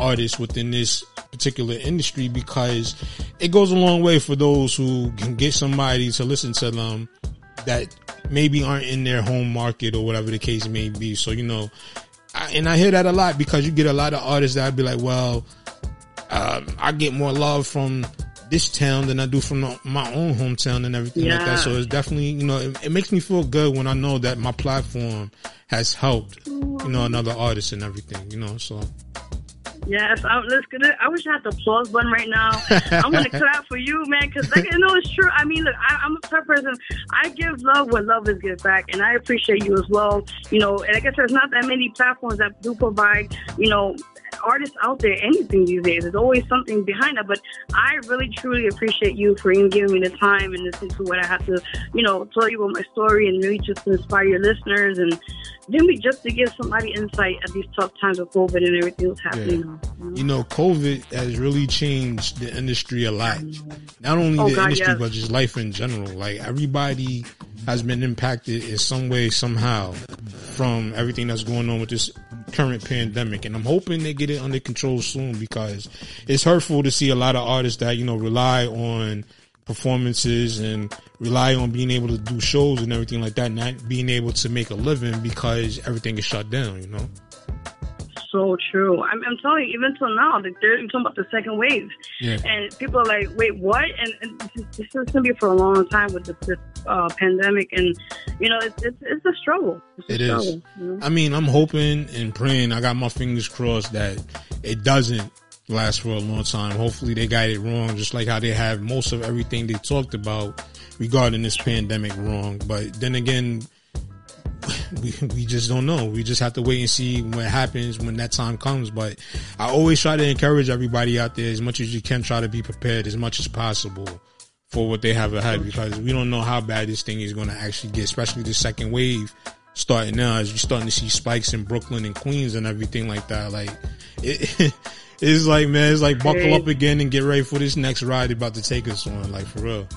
artists within this particular industry, because it goes a long way for those who can get somebody to listen to them that maybe aren't in their home market or whatever the case may be. So, you know, I, and I hear that a lot because you get a lot of artists that I'd be like, well, um, I get more love from this town than I do from the, my own hometown and everything like that. So it's definitely, you know, it, it makes me feel good when I know that my platform has helped, you know, another artist and everything, you know, so. Yes, I, let's get it. I wish I had the applause button right now. I'm gonna clap for you, man, because like, you know it's true. I mean, look, I, I'm a of person. I give love when love is give back, and I appreciate you as well. You know, and like I said, there's not that many platforms that do provide, you know, artists out there anything these days. There's always something behind that. But I really truly appreciate you for even giving me the time and listening to what I have to, you know, tell you about my story and really just to inspire your listeners and maybe just to give somebody insight at these tough times of COVID and everything that's happening. now, you know? You know, COVID has really changed the industry a lot. Not only Oh, the God, industry, yes. but just life in general. Like everybody has been impacted in some way, somehow, from everything that's going on with this current pandemic. And I'm hoping they get it under control soon because it's hurtful to see a lot of artists that, you know, rely on performances and rely on being able to do shows and everything like that, not being able to make a living because everything is shut down, you know? So true. I'm, I'm telling you, even till now, like, they're talking about the second wave, Yeah. and people are like, "Wait, what?" And, and this, is, this is going to be for a long time with this, this uh, pandemic, and you know, it's it's, it's a struggle. It's a It is. struggle, you know? I mean, I'm hoping and praying. I got my fingers crossed that it doesn't last for a long time. Hopefully, they got it wrong, just like how they have most of everything they talked about regarding this pandemic wrong. But then again, we, we just don't know. We just have to wait and see what happens when that time comes. But I always try to encourage everybody out there as much as you can try to be prepared as much as possible for what they have ahead because we don't know how bad this thing is going to actually get, especially the second wave starting now as you're starting to see spikes in Brooklyn and Queens and everything like that. Like it, it's like, man, it's like buckle up again and get ready for this next ride about to take us on. Like for real.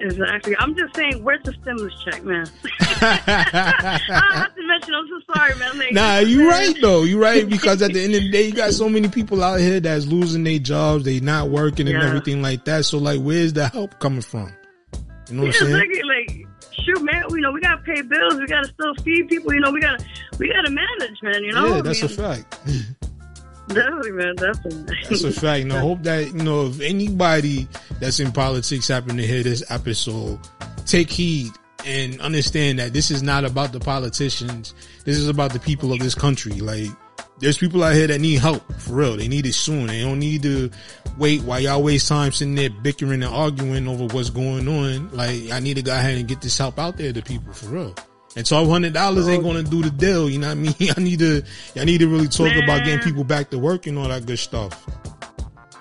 Exactly. I'm just saying, where's the stimulus check, man? I have to mention. I'm so sorry, man. Like, Nah, you right though. You right because at the end of the day, you got so many people out here that's losing their jobs, they not working and Yeah. everything like that. So like, where's the help coming from? You know what Yeah, I'm saying? like, like, shoot, man. You know, we gotta pay bills. We gotta still feed people. You know, we gotta, we gotta manage, man. You know, yeah, I that's mean, a fact. Definitely, man. Definitely. That's a fact. I hope that, you know, if anybody that's in politics happen to hear this episode, take heed and understand that this is not about the politicians. This is about the people of this country. Like, there's people out here that need help for real. They need it soon. They don't need to wait while y'all waste time sitting there bickering and arguing over what's going on. Like, I need to go ahead and get this help out there to people for real. And twelve hundred dollars ain't gonna do the deal. You know what I mean? I need to, I need to really talk about getting people back to work and all that good stuff.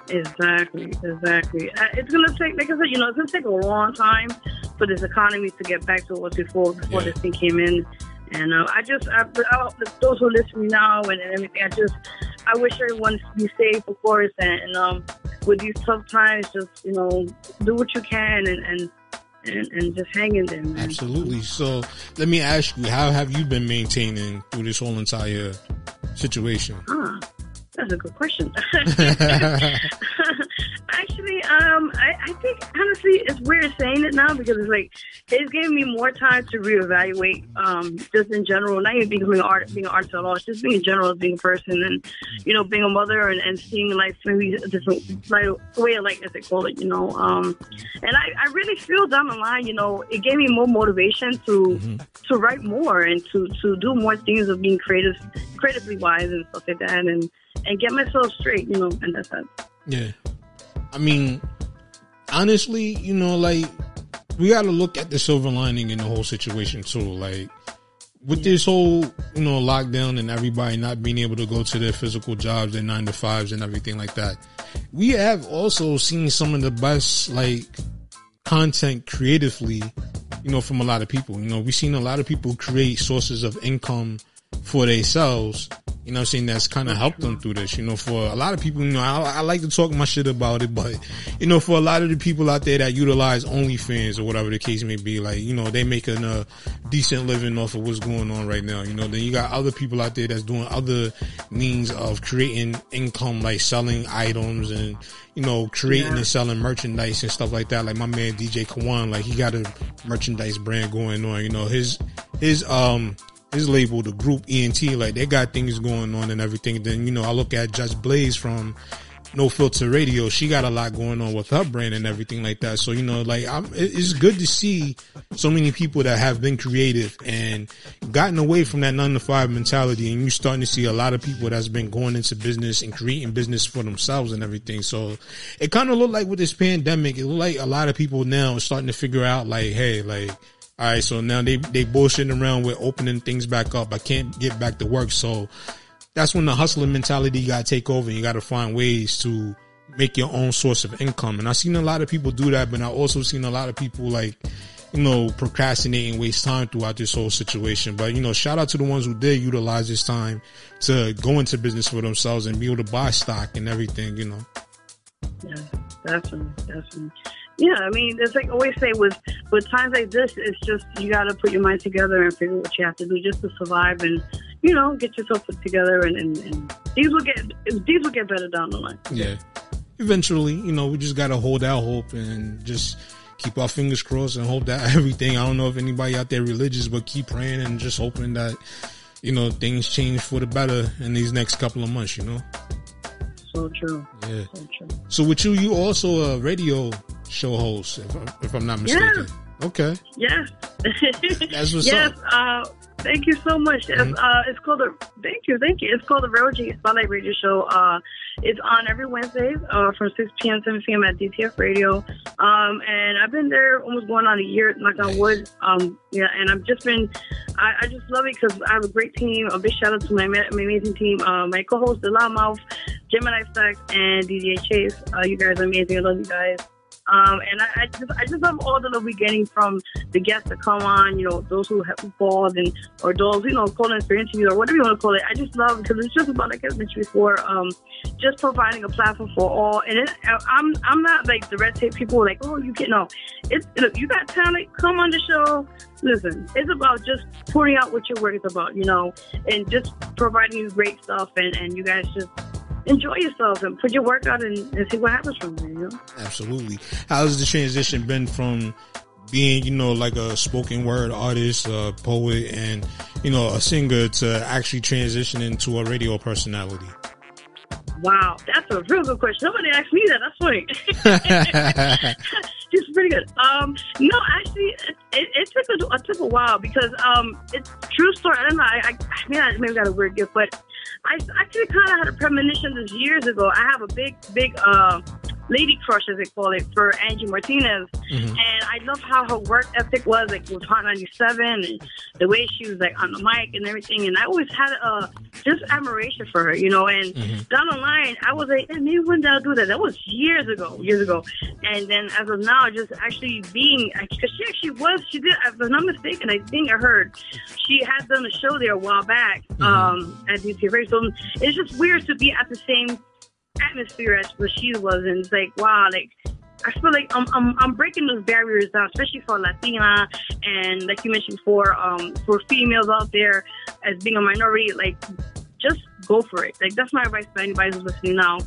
Exactly, exactly. Uh, It's gonna take, like I said, you know, it's gonna take a long time for this economy to get back to what it was before before Yeah. this thing came in. And uh, I just, I, I, those who are listening now and, and everything, I just, I wish everyone to be safe, of course, and, and um, with these tough times, just you know, do what you can and and and, and just hang in there, man. Absolutely. So let me ask you, how have you been maintaining through this whole entire situation? Huh. That's a good question. Um, I, I think honestly, it's weird saying it now because it's like it's giving me more time to reevaluate, um, just in general, not even becoming an art, being an artist at all, it's just being in general, being a person, and you know, being a mother and, and seeing life maybe a different like, way of life, as they call it, you know. Um, and I, I really feel down the line, you know, it gave me more motivation to to write more and to to do more things of being creative, creatively wise and stuff like that, and and get myself straight, you know, and that's that. Yeah. I mean, honestly, you know, like we got to look at the silver lining in the whole situation too. Like with this whole, you know, lockdown and everybody not being able to go to their physical jobs, their nine to fives and everything like that. We have also seen some of the best like content creatively, you know, from a lot of people. You know, we've seen a lot of people create sources of income for themselves. You know what I'm saying? That's kind of helped them through this. You know, for a lot of people, you know, I, I like to talk my shit about it, but you know, for a lot of the people out there that utilize OnlyFans or whatever the case may be, like, you know, they making a decent living off of what's going on right now. You know, then you got other people out there that's doing other means of creating income, like selling items and, you know, creating and selling merchandise and stuff like that. Like my man DJ Kawan, like he got a merchandise brand going on. You know, his his um his labeled the group ENT, like they got things going on and everything. Then you know, I look at Judge Blaze from No Filter Radio. She got a lot going on with her brand and everything like that. So you know, like I'm, it's good to see so many people that have been creative and gotten away from that nine to five mentality, and you're starting to see a lot of people that's been going into business and creating business for themselves and everything. So it kind of looked like with this pandemic, it looked like a lot of people now are starting to figure out, like, hey, like. All right, so now they they bullshitting around with opening things back up. I can't get back to work, so that's when the hustling mentality got to take over. You got to find ways to make your own source of income. And I've seen a lot of people do that, but I also seen a lot of people like, you know, procrastinate and waste time throughout this whole situation. But you know, shout out to the ones who did utilize this time to go into business for themselves and be able to buy stock and everything. You know. Yeah, definitely, definitely. Yeah, I mean, it's like I always say with with times like this, it's just you got to put your mind together and figure out what you have to do just to survive, and you know, get yourself put together, and, and, and these will get these will get better down the line. Yeah. eventually, you know, we just got to hold out hope and just keep our fingers crossed and hope that everything. I don't know if anybody out there religious, but keep praying and just hoping that you know things change for the better in these next couple of months. You know. So true. Yeah. So true. So with you, you also a radio show host, if, I, if I'm not mistaken. Yeah. Okay. Yes. That's what's yes. up. Uh, thank you so much. Yes, Mhm. uh, it's called the. Thank you. Thank you. It's called the Real G Spotlight Radio Show. Uh, it's on every Wednesday uh, from 6 p.m. 7 p.m. at DTF Radio. Um, and I've been there almost going on a year, knock on wood. Um, yeah, and I've just been. I, I just love it because I have a great team. A big shout out to my, my amazing team. Uh, my co-host, The Loudmouth, Gemini Stacks, and DJ Chase. Uh, you guys are amazing. I love you guys. Um, and I, I just I just love all the love we're getting from the guests that come on, you know, those who have called and or those, you know, calling for interviews or whatever you want to call it. I just love because it's just about like I mentioned before, um, just providing a platform for all. And it, I'm I'm not like the red tape people like, oh, you get no. It's look, you got talent, come on the show. Listen, it's about just putting out what your work is about, you know, and just providing you great stuff, and and you guys just enjoy yourselves and put your work out and, and see what happens from there, you know. Absolutely. How's the transition been from being, you know, like a spoken word artist, a poet, and you know, a singer to actually transitioning to a radio personality? Wow, that's a real good question. Nobody asked me that. That's funny. It's pretty good. Um, no, actually, it, it, it took a, it took a while because um, it's true story. I don't know. I, I, I mean, I maybe got a weird gift, but I actually kind of had a premonition this years ago. I have a big, big uh, lady crush, as they call it, for Angie Martinez, Mhm. and I love how her work ethic was, like with Hot 97, and the way she was like on the mic and everything. And I always had uh, just admiration for her, you know. And down the line, I was like, hey, maybe one day I'll do that. That was years ago, years ago. And then as of now, just actually being, because she actually was, she did, if I'm not mistaken, I think I heard she had done a show there a while back um, at DT Radio. So it's just weird to be at the same atmosphere as where she was, and it's like, wow, like. I feel like I'm, I'm I'm breaking those barriers down, especially for Latina and like you mentioned before, um, for females out there as being a minority. Like, just go for it. Like that's my advice to anybody who's listening now.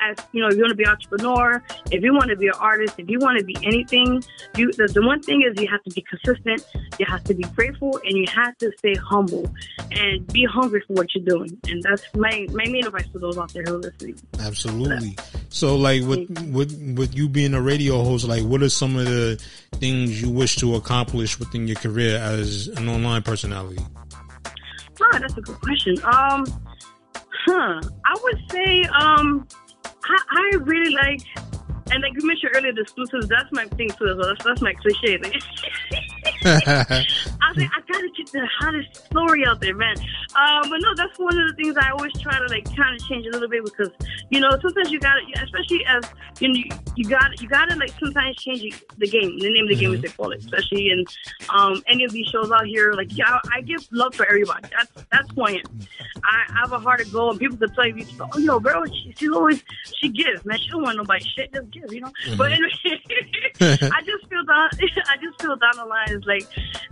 As you know, if you want to be an entrepreneur, if you want to be an artist, if you want to be anything, you the, the one thing is you have to be consistent, you have to be grateful, and you have to stay humble and be hungry for what you're doing. And that's my my main advice to those out there who are listening. Absolutely. So, like, with with with you being a radio host, like, what are some of the things you wish to accomplish within your career as an online personality? Ah, that's a good question. Um, huh? I would say, um, I, I really like, and like you mentioned earlier, the exclusives. That's my thing too. That's, that's my cliche. I was like, I gotta get the hottest story out there, man. Um, but no, that's one of the things I always try to like kind of change a little bit because you know sometimes you gotta, especially as you know, you, got you gotta like sometimes change the game, the name of the game as they call it, especially in um any of these shows out here. Like, yeah, I give love for everybody. That's that's who I am. I, I have a heart to go, and people can tell you, oh, yo, bro, she, she's always she gives, man. She don't want nobody shit, just give, you know. But anyway, I just feel down. I just feel down the line is like,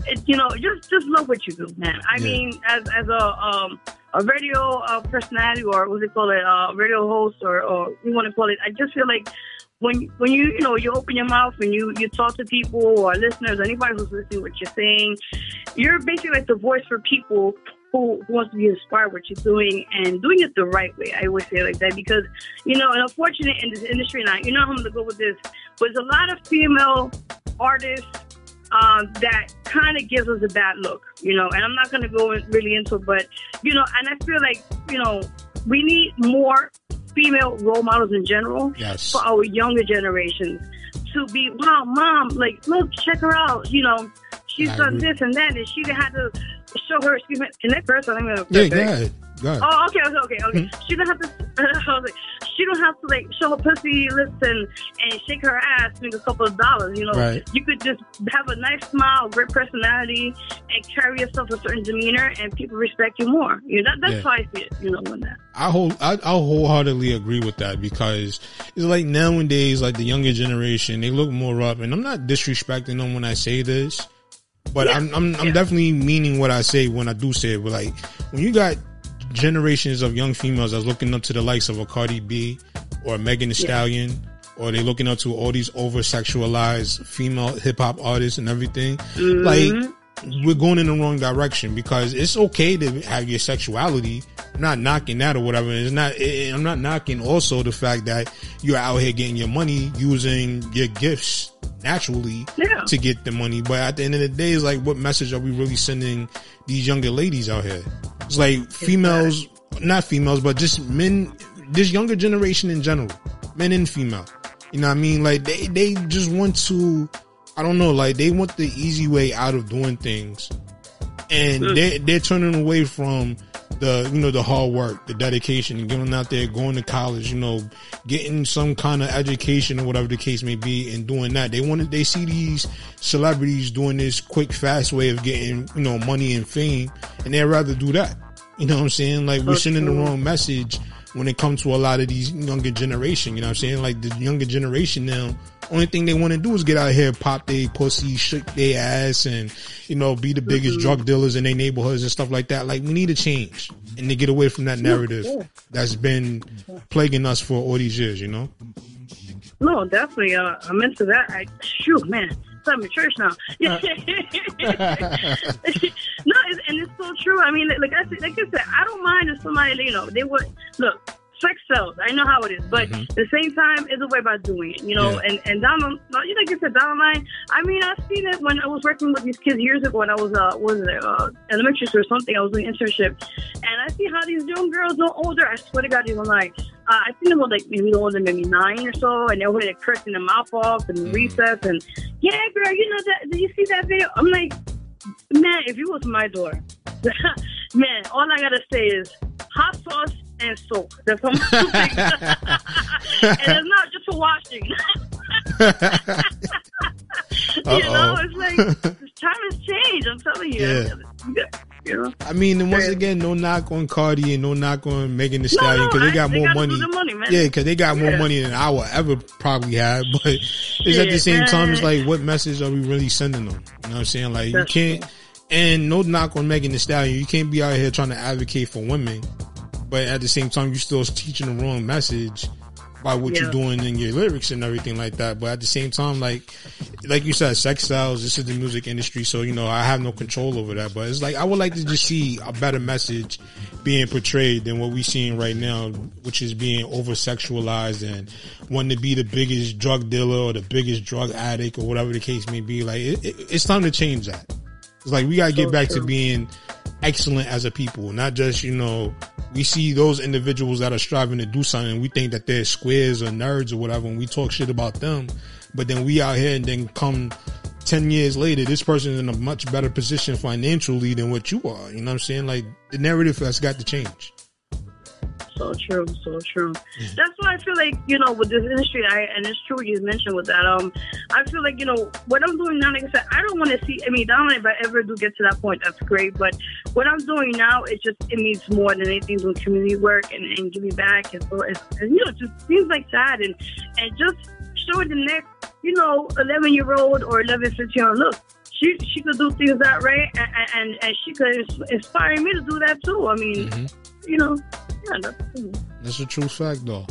it, you know, just just love what you do, man. I Yeah. mean, as as a um a radio uh, personality or what do they call it, uh, radio host or or you want to call it, I just feel like when when you you know you open your mouth and you you talk to people or listeners, anybody who's listening, what you're saying, you're basically like the voice for people who who wants to be inspired what you're doing and doing it the right way. I always say it like that because you know, and unfortunate in this industry now, you know how I'm gonna go with this, but there's a lot of female artists um, that kind of gives us a bad look, you know. And I'm not going to go in- really into it, but you know, and I feel like you know we need more female role models in general Yes. for our younger generations to be, wow, mom, like look, check her out, you know. She's I done agree. this and that, and she didn't have to show her. Excuse me, can that person? I think gonna Yeah, go ahead. Go ahead. Oh, okay, okay, okay, okay. Hmm. She don't have to. I was like, she don't have to like show her pussy lips and and shake her ass make a couple of dollars. You know, Right. you could just have a nice smile, great personality, and carry yourself a certain demeanor, and people respect you more. You know, that, that's Yeah. how I see it. You know, when that. I whole I, I wholeheartedly agree with that because it's like nowadays, like the younger generation, they look more up, and I'm not disrespecting them when I say this, but I'm I'm, I'm definitely meaning what I say when I do say it. But like when you got generations of young females that's looking up to the likes of a Cardi B or Megan Thee Stallion, or they looking up to all these over sexualized female hip hop artists and everything. Mm-hmm. Like we're going in the wrong direction because it's okay to have your sexuality. I'm not knocking that or whatever. It's not. It, I'm not knocking also the fact that you're out here getting your money using your gifts naturally Yeah. to get the money. But at the end of the day, it's like, what message are we really sending these younger ladies out here? It's like females, not females, but just men, this younger generation in general, men and female. You know what I mean? Like they, they just want to, I don't know, like they want the easy way out of doing things. And they they're turning away from the you know the hard work, the dedication, and getting out there, going to college, you know, getting some kind of education or whatever the case may be, and doing that. They want to, they see these celebrities doing this quick, fast way of getting you know money and fame, and they'd rather do that. You know what I'm saying? Like we're sending the wrong message when it comes to a lot of these younger generation. You know what I'm saying? Like the younger generation now, only thing they want to do is get out here, pop their pussy, shake their ass, and you know be the biggest drug dealers in their neighborhoods and stuff like that. Like we need a change and to get away from that narrative that's been plaguing us for all these years. You know? No, definitely. Uh, I'm into that. I shoot, man. It's in church now. no, it's, and it's so true. I mean, like, like I said, like I said, I don't mind if somebody, you know, they would look. Sex sells. I know how it is, but at the same time, it's a way about doing it, you know. Yeah. And and down, the- like you said, down the line. I mean, I've seen it when I was working with these kids years ago when I was uh, was it uh, elementary school or something. I was doing internship, and I see how these young girls are older. I swear to God, were like, uh, I think they were like maybe older, than maybe nine or so, and they were like cursing their mouth off and recess and yeah, girl, you know that? Did you see that video? I'm like, man, if you was my daughter, man, all I gotta say is hot sauce and soap. That's all. I'm and it's not just for washing. you know, it's like time has changed. I'm telling you. Yeah. You know. I mean, and once again, no knock on Cardi and no knock on Megan Thee No, Stallion no, because they got they more money. money. Yeah, because they got more money than I will ever probably have. But it's at the same time, it's like, what message are we really sending them? You know what I'm saying? Like, That's you can't. And no knock on Megan Thee Stallion. You can't be out here trying to advocate for women, but at the same time, you're still teaching the wrong message by what Yeah. you're doing in your lyrics and everything like that. But at the same time, like, like you said, sex styles. This is the music industry, so you know I have no control over that. But it's like I would like to just see a better message being portrayed than what we're seeing right now, which is being over sexualized and wanting to be the biggest drug dealer or the biggest drug addict or whatever the case may be. Like it, it, it's time to change that. It's like we gotta get back to being excellent as a people, not just you know. We see those individuals that are striving to do something. We think that they're squares or nerds or whatever, and we talk shit about them. But then we out here and then come 10 years later, this person is in a much better position financially than what you are. You know what I'm saying? Like the narrative has got to change. So true, so true. That's why I feel like you know with this industry, I and it's true what you mentioned with that. Um, I feel like you know what I'm doing now. Like I said, I don't want to see. I mean, down if I ever do get to that point, that's great. But what I'm doing now, it just it means more than anything doing community work and, and giving back. And so it's, and, you know, just things like that, and and just showing the next, you know, 11 year old or 11, 15 year old, look. She, she could do things that right, and, and and she could inspire me to do that too. I mean, you know, That's a true fact, though.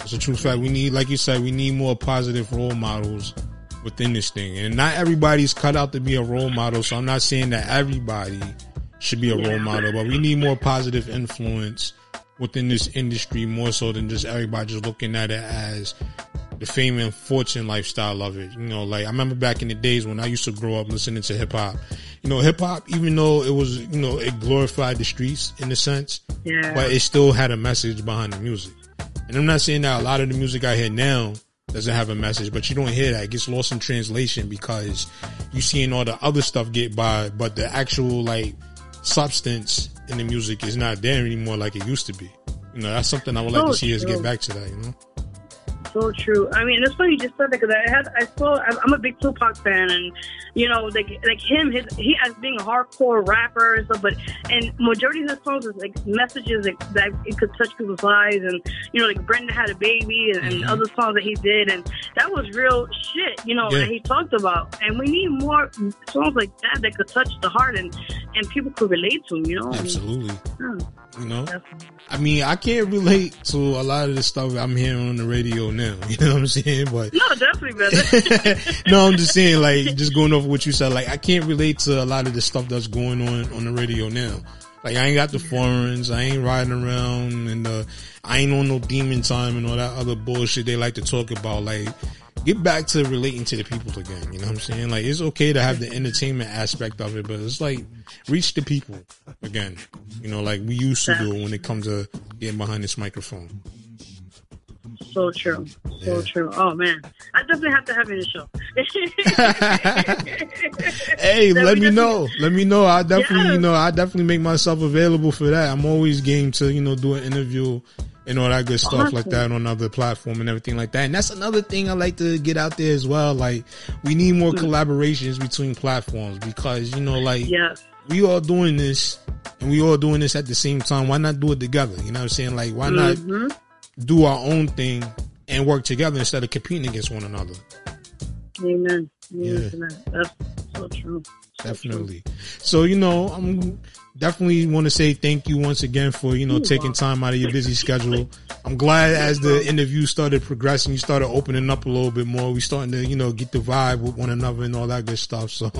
It's a true fact. We need, like you said, we need more positive role models within this thing. And not everybody's cut out to be a role model. So I'm not saying that everybody should be a role model, but we need more positive influence within this industry more so than just everybody just looking at it as the fame and fortune lifestyle of it. You know, like I remember back in the days when I used to grow up listening to hip hop. You know, hip hop, even though it was, you know, it glorified the streets in a sense, Yeah. but it still had a message behind the music. And I'm not saying that a lot of the music I hear now doesn't have a message, but you don't hear that. It gets lost in translation because you seeing all the other stuff get by, but the actual like substance in the music is not there anymore like it used to be. You know, that's something I would like to oh, see us get back to that, you know? So true. I mean, it's funny you just said that because I had I saw I'm I'm a big Tupac fan, and you know, like like him, his he as being a hardcore rapper and stuff. But and majority of his songs is like messages like, that it could touch people's lives, and you know, like Brenda had a baby, and, and mm-hmm. other songs that he did, and that was real shit. You know, Yeah. that he talked about, and we need more songs like that that could touch the heart and and people could relate to. You know, Absolutely. Yeah. You know, I mean, I can't relate to a lot of the stuff I'm hearing on the radio now. You know what I'm saying? But no, definitely better. no, I'm just saying, like, just going off what you said, like, I can't relate to a lot of the stuff that's going on on the radio now. Like, I ain't got the foreigns, I ain't riding around, and uh, I ain't on no demon time and all that other bullshit they like to talk about. Like, get back to relating to the people again. You know what I'm saying? Like it's okay to have the entertainment aspect of it, but it's like reach the people again. You know, like we used to do when it comes to getting behind this microphone. So true. So yeah. true. Oh man. I definitely have to have you in the show. hey, let me know. Let me know. I definitely, yes. you know, I definitely make myself available for that. I'm always game to, you know, do an interview and all that good stuff like that on other platform and everything like that. And that's another thing I like to get out there as well. Like we need more mm. collaborations between platforms because you know, like yes. we all doing this and we all doing this at the same time. Why not do it together? You know what I'm saying? Like why mm-hmm. not do our own thing and work together instead of competing against one another? Amen. Amen yeah. That's so true. Definitely. So, you know, I'm definitely want to say thank you once again for, you know, taking time out of your busy schedule. I'm glad as the interview started progressing, you started opening up a little bit more. We starting to, you know, get the vibe with one another and all that good stuff. So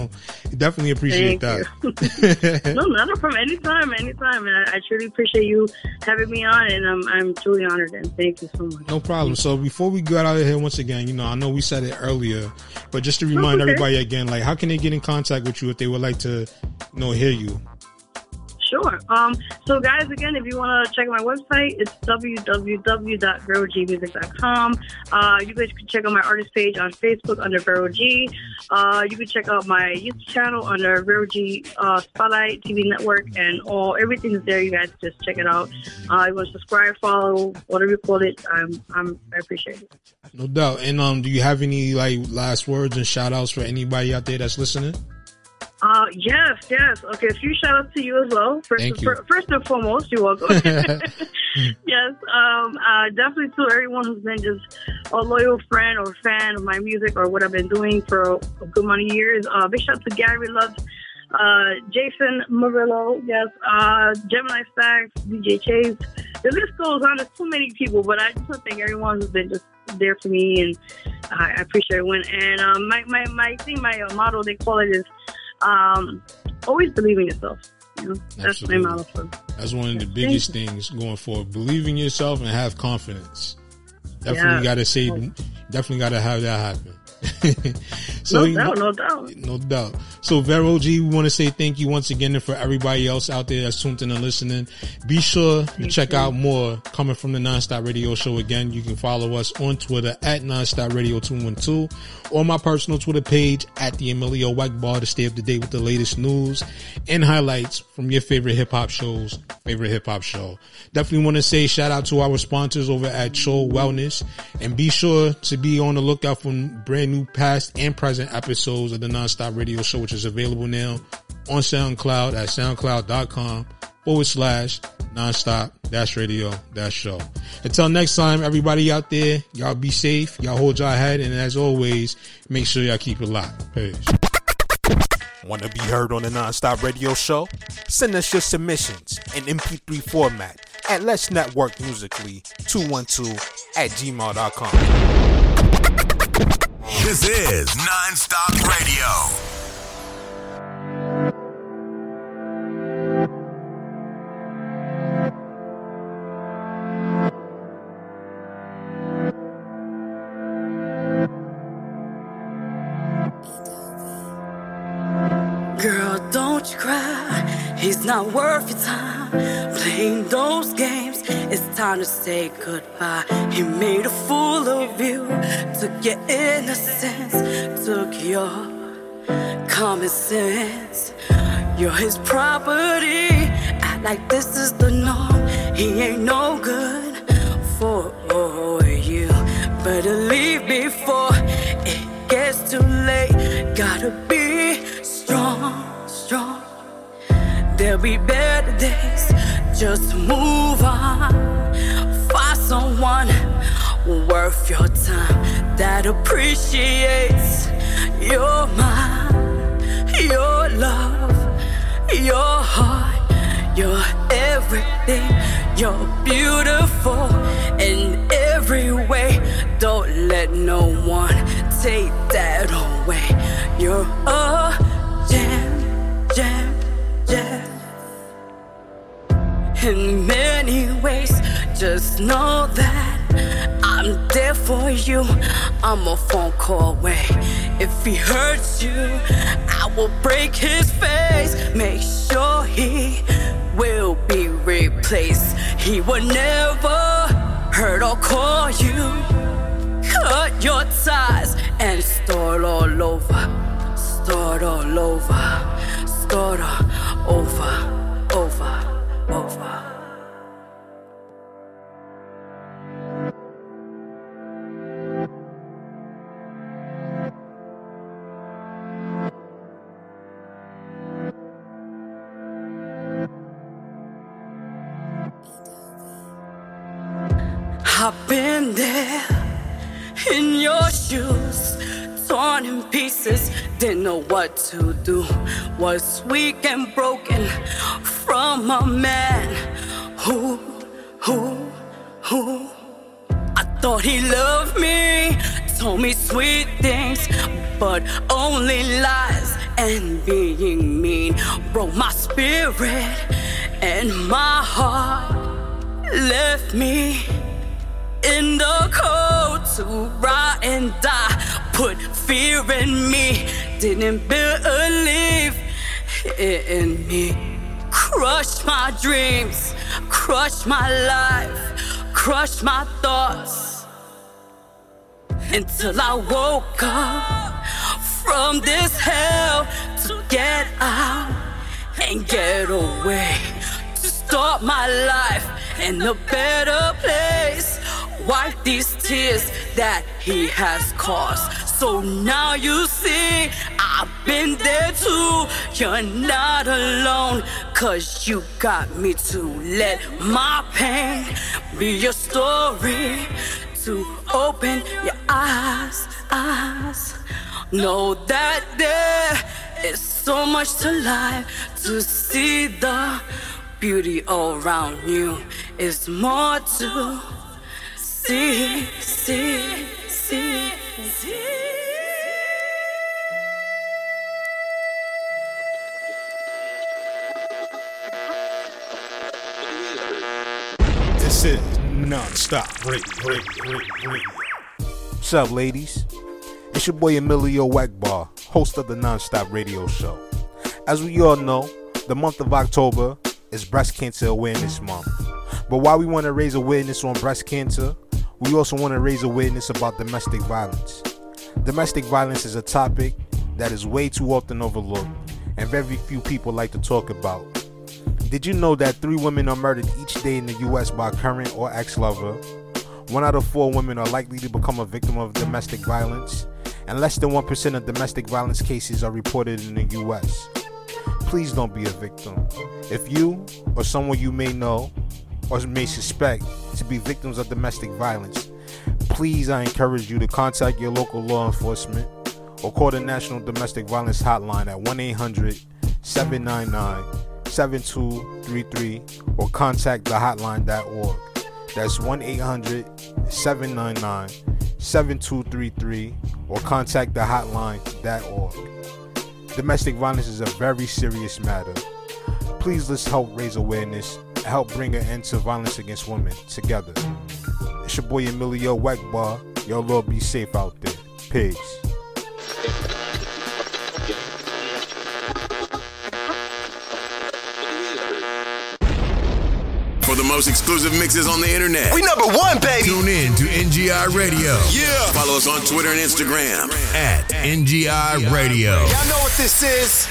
definitely appreciate thank that. no, not from anytime, anytime. And I, I, truly appreciate you having me on and I'm, I'm truly honored and thank you so much. No problem. So before we get out of here once again, you know, I know we said it earlier, but just to remind okay. everybody again, like how can they get in contact with you if they would like to, you know, hear you? Sure. Um, so, guys, again, if you want to check my website, it's www.verogmusic.com. Uh, you guys can check out my artist page on Facebook under Vero G. Uh, you can check out my YouTube channel under Vero G uh, Spotlight TV Network, and all everything is there. You guys just check it out. Uh, you want to subscribe, follow, whatever you call it. I'm, I'm, I appreciate it. No doubt. And um, do you have any like last words and shout outs for anybody out there that's listening? Uh, yes, yes. Okay, a few shout outs to you as well. First, Thank you. first and foremost, you're welcome. yes, um, uh, definitely to everyone who's been just a loyal friend or fan of my music or what I've been doing for a, good many years. Uh, big shout out to Gary Love, uh, Jason Murillo, yes, uh, Gemini Stacks, DJ Chase. The list goes on. There's too many people, but I just want to thank everyone who's been just there for me, and I appreciate everyone. And um, my, my, my thing, my uh, motto, they call it is um, always believe in yourself. You know, that's my motto. For, that's one of the biggest things going forward. Believe in yourself and have confidence. Definitely yeah. got to say, definitely got to have that happen. so no doubt, no doubt, no doubt. So Vero G, we want to say thank you once again, and for everybody else out there that's tuned in and listening. Be sure to thank check you. out more coming from the Nonstop Radio Show. Again, you can follow us on Twitter at Nonstop Radio Two One Two, or my personal Twitter page at the Emilio White Bar to stay up to date with the latest news and highlights from your favorite hip hop shows, favorite hip hop show. Definitely want to say shout out to our sponsors over at Show Wellness, and be sure to be on the lookout for brand new past and present episodes of the Nonstop Radio Show, which is available now on SoundCloud at soundcloud.com forward slash nonstop dash radio dash show. Until next time, everybody out there, y'all be safe, y'all hold your head, and as always, make sure y'all keep it locked. Peace. Want to be heard on the Nonstop Radio Show? Send us your submissions in MP3 format at Let's Network Musically 212 at gmail.com. This is Nonstop Radio. Girl, don't you cry. He's not worth your time playing those games. It's time to say goodbye. He made a fool of you, took your innocence, took your common sense. You're his property. Act like this is the norm. He ain't no good for you. Better leave before it gets too late. Gotta be strong, strong. There'll be better days just move on. Find someone worth your time that appreciates your mind, your love, your heart, your everything. You're beautiful in every way. Don't let no one take that away. You're a In many ways, just know that I'm there for you. I'm a phone call away. If he hurts you, I will break his face. Make sure he will be replaced. He will never hurt or call you. Cut your ties and start all over. Start all over. Start all over, didn't know what to do. Was weak and broken from a man who, who, who. I thought he loved me, told me sweet things, but only lies and being mean broke my spirit and my heart left me in the cold to rot and die. Put fear in me, didn't believe in me. Crushed my dreams, crushed my life, crushed my thoughts. Until I woke up from this hell to get out and get away. To start my life in a better place. Wipe these tears that he has caused. So now you see, I've been there too. You're not alone, cause you got me to let my pain be your story. To open your eyes, eyes. Know that there is so much to life to see the beauty all around you is more to see, see, see, see. Non-stop radio. What's up, ladies? It's your boy Emilio Wegbar, host of the Non-Stop Radio Show. As we all know, the month of October is Breast Cancer Awareness Month. But while we want to raise awareness on breast cancer, we also want to raise awareness about domestic violence. Domestic violence is a topic that is way too often overlooked and very few people like to talk about. Did you know that three women are murdered each day in the US by a current or ex lover? One out of four women are likely to become a victim of domestic violence, and less than 1% of domestic violence cases are reported in the US. Please don't be a victim. If you or someone you may know or may suspect to be victims of domestic violence, please I encourage you to contact your local law enforcement or call the National Domestic Violence Hotline at 1 800 799 7233 or contact thehotline.org. That's 1 800 799 7233 or contact thehotline.org. Domestic violence is a very serious matter. Please let's help raise awareness and help bring an end to violence against women together. It's your boy Emilio Wegbar. Y'all Lord be safe out there. Peace. For the most exclusive mixes on the internet. We number one, baby. Tune in to NGI Radio. Yeah. Follow us on Twitter and Instagram at NGI Radio. Y'all know what this is.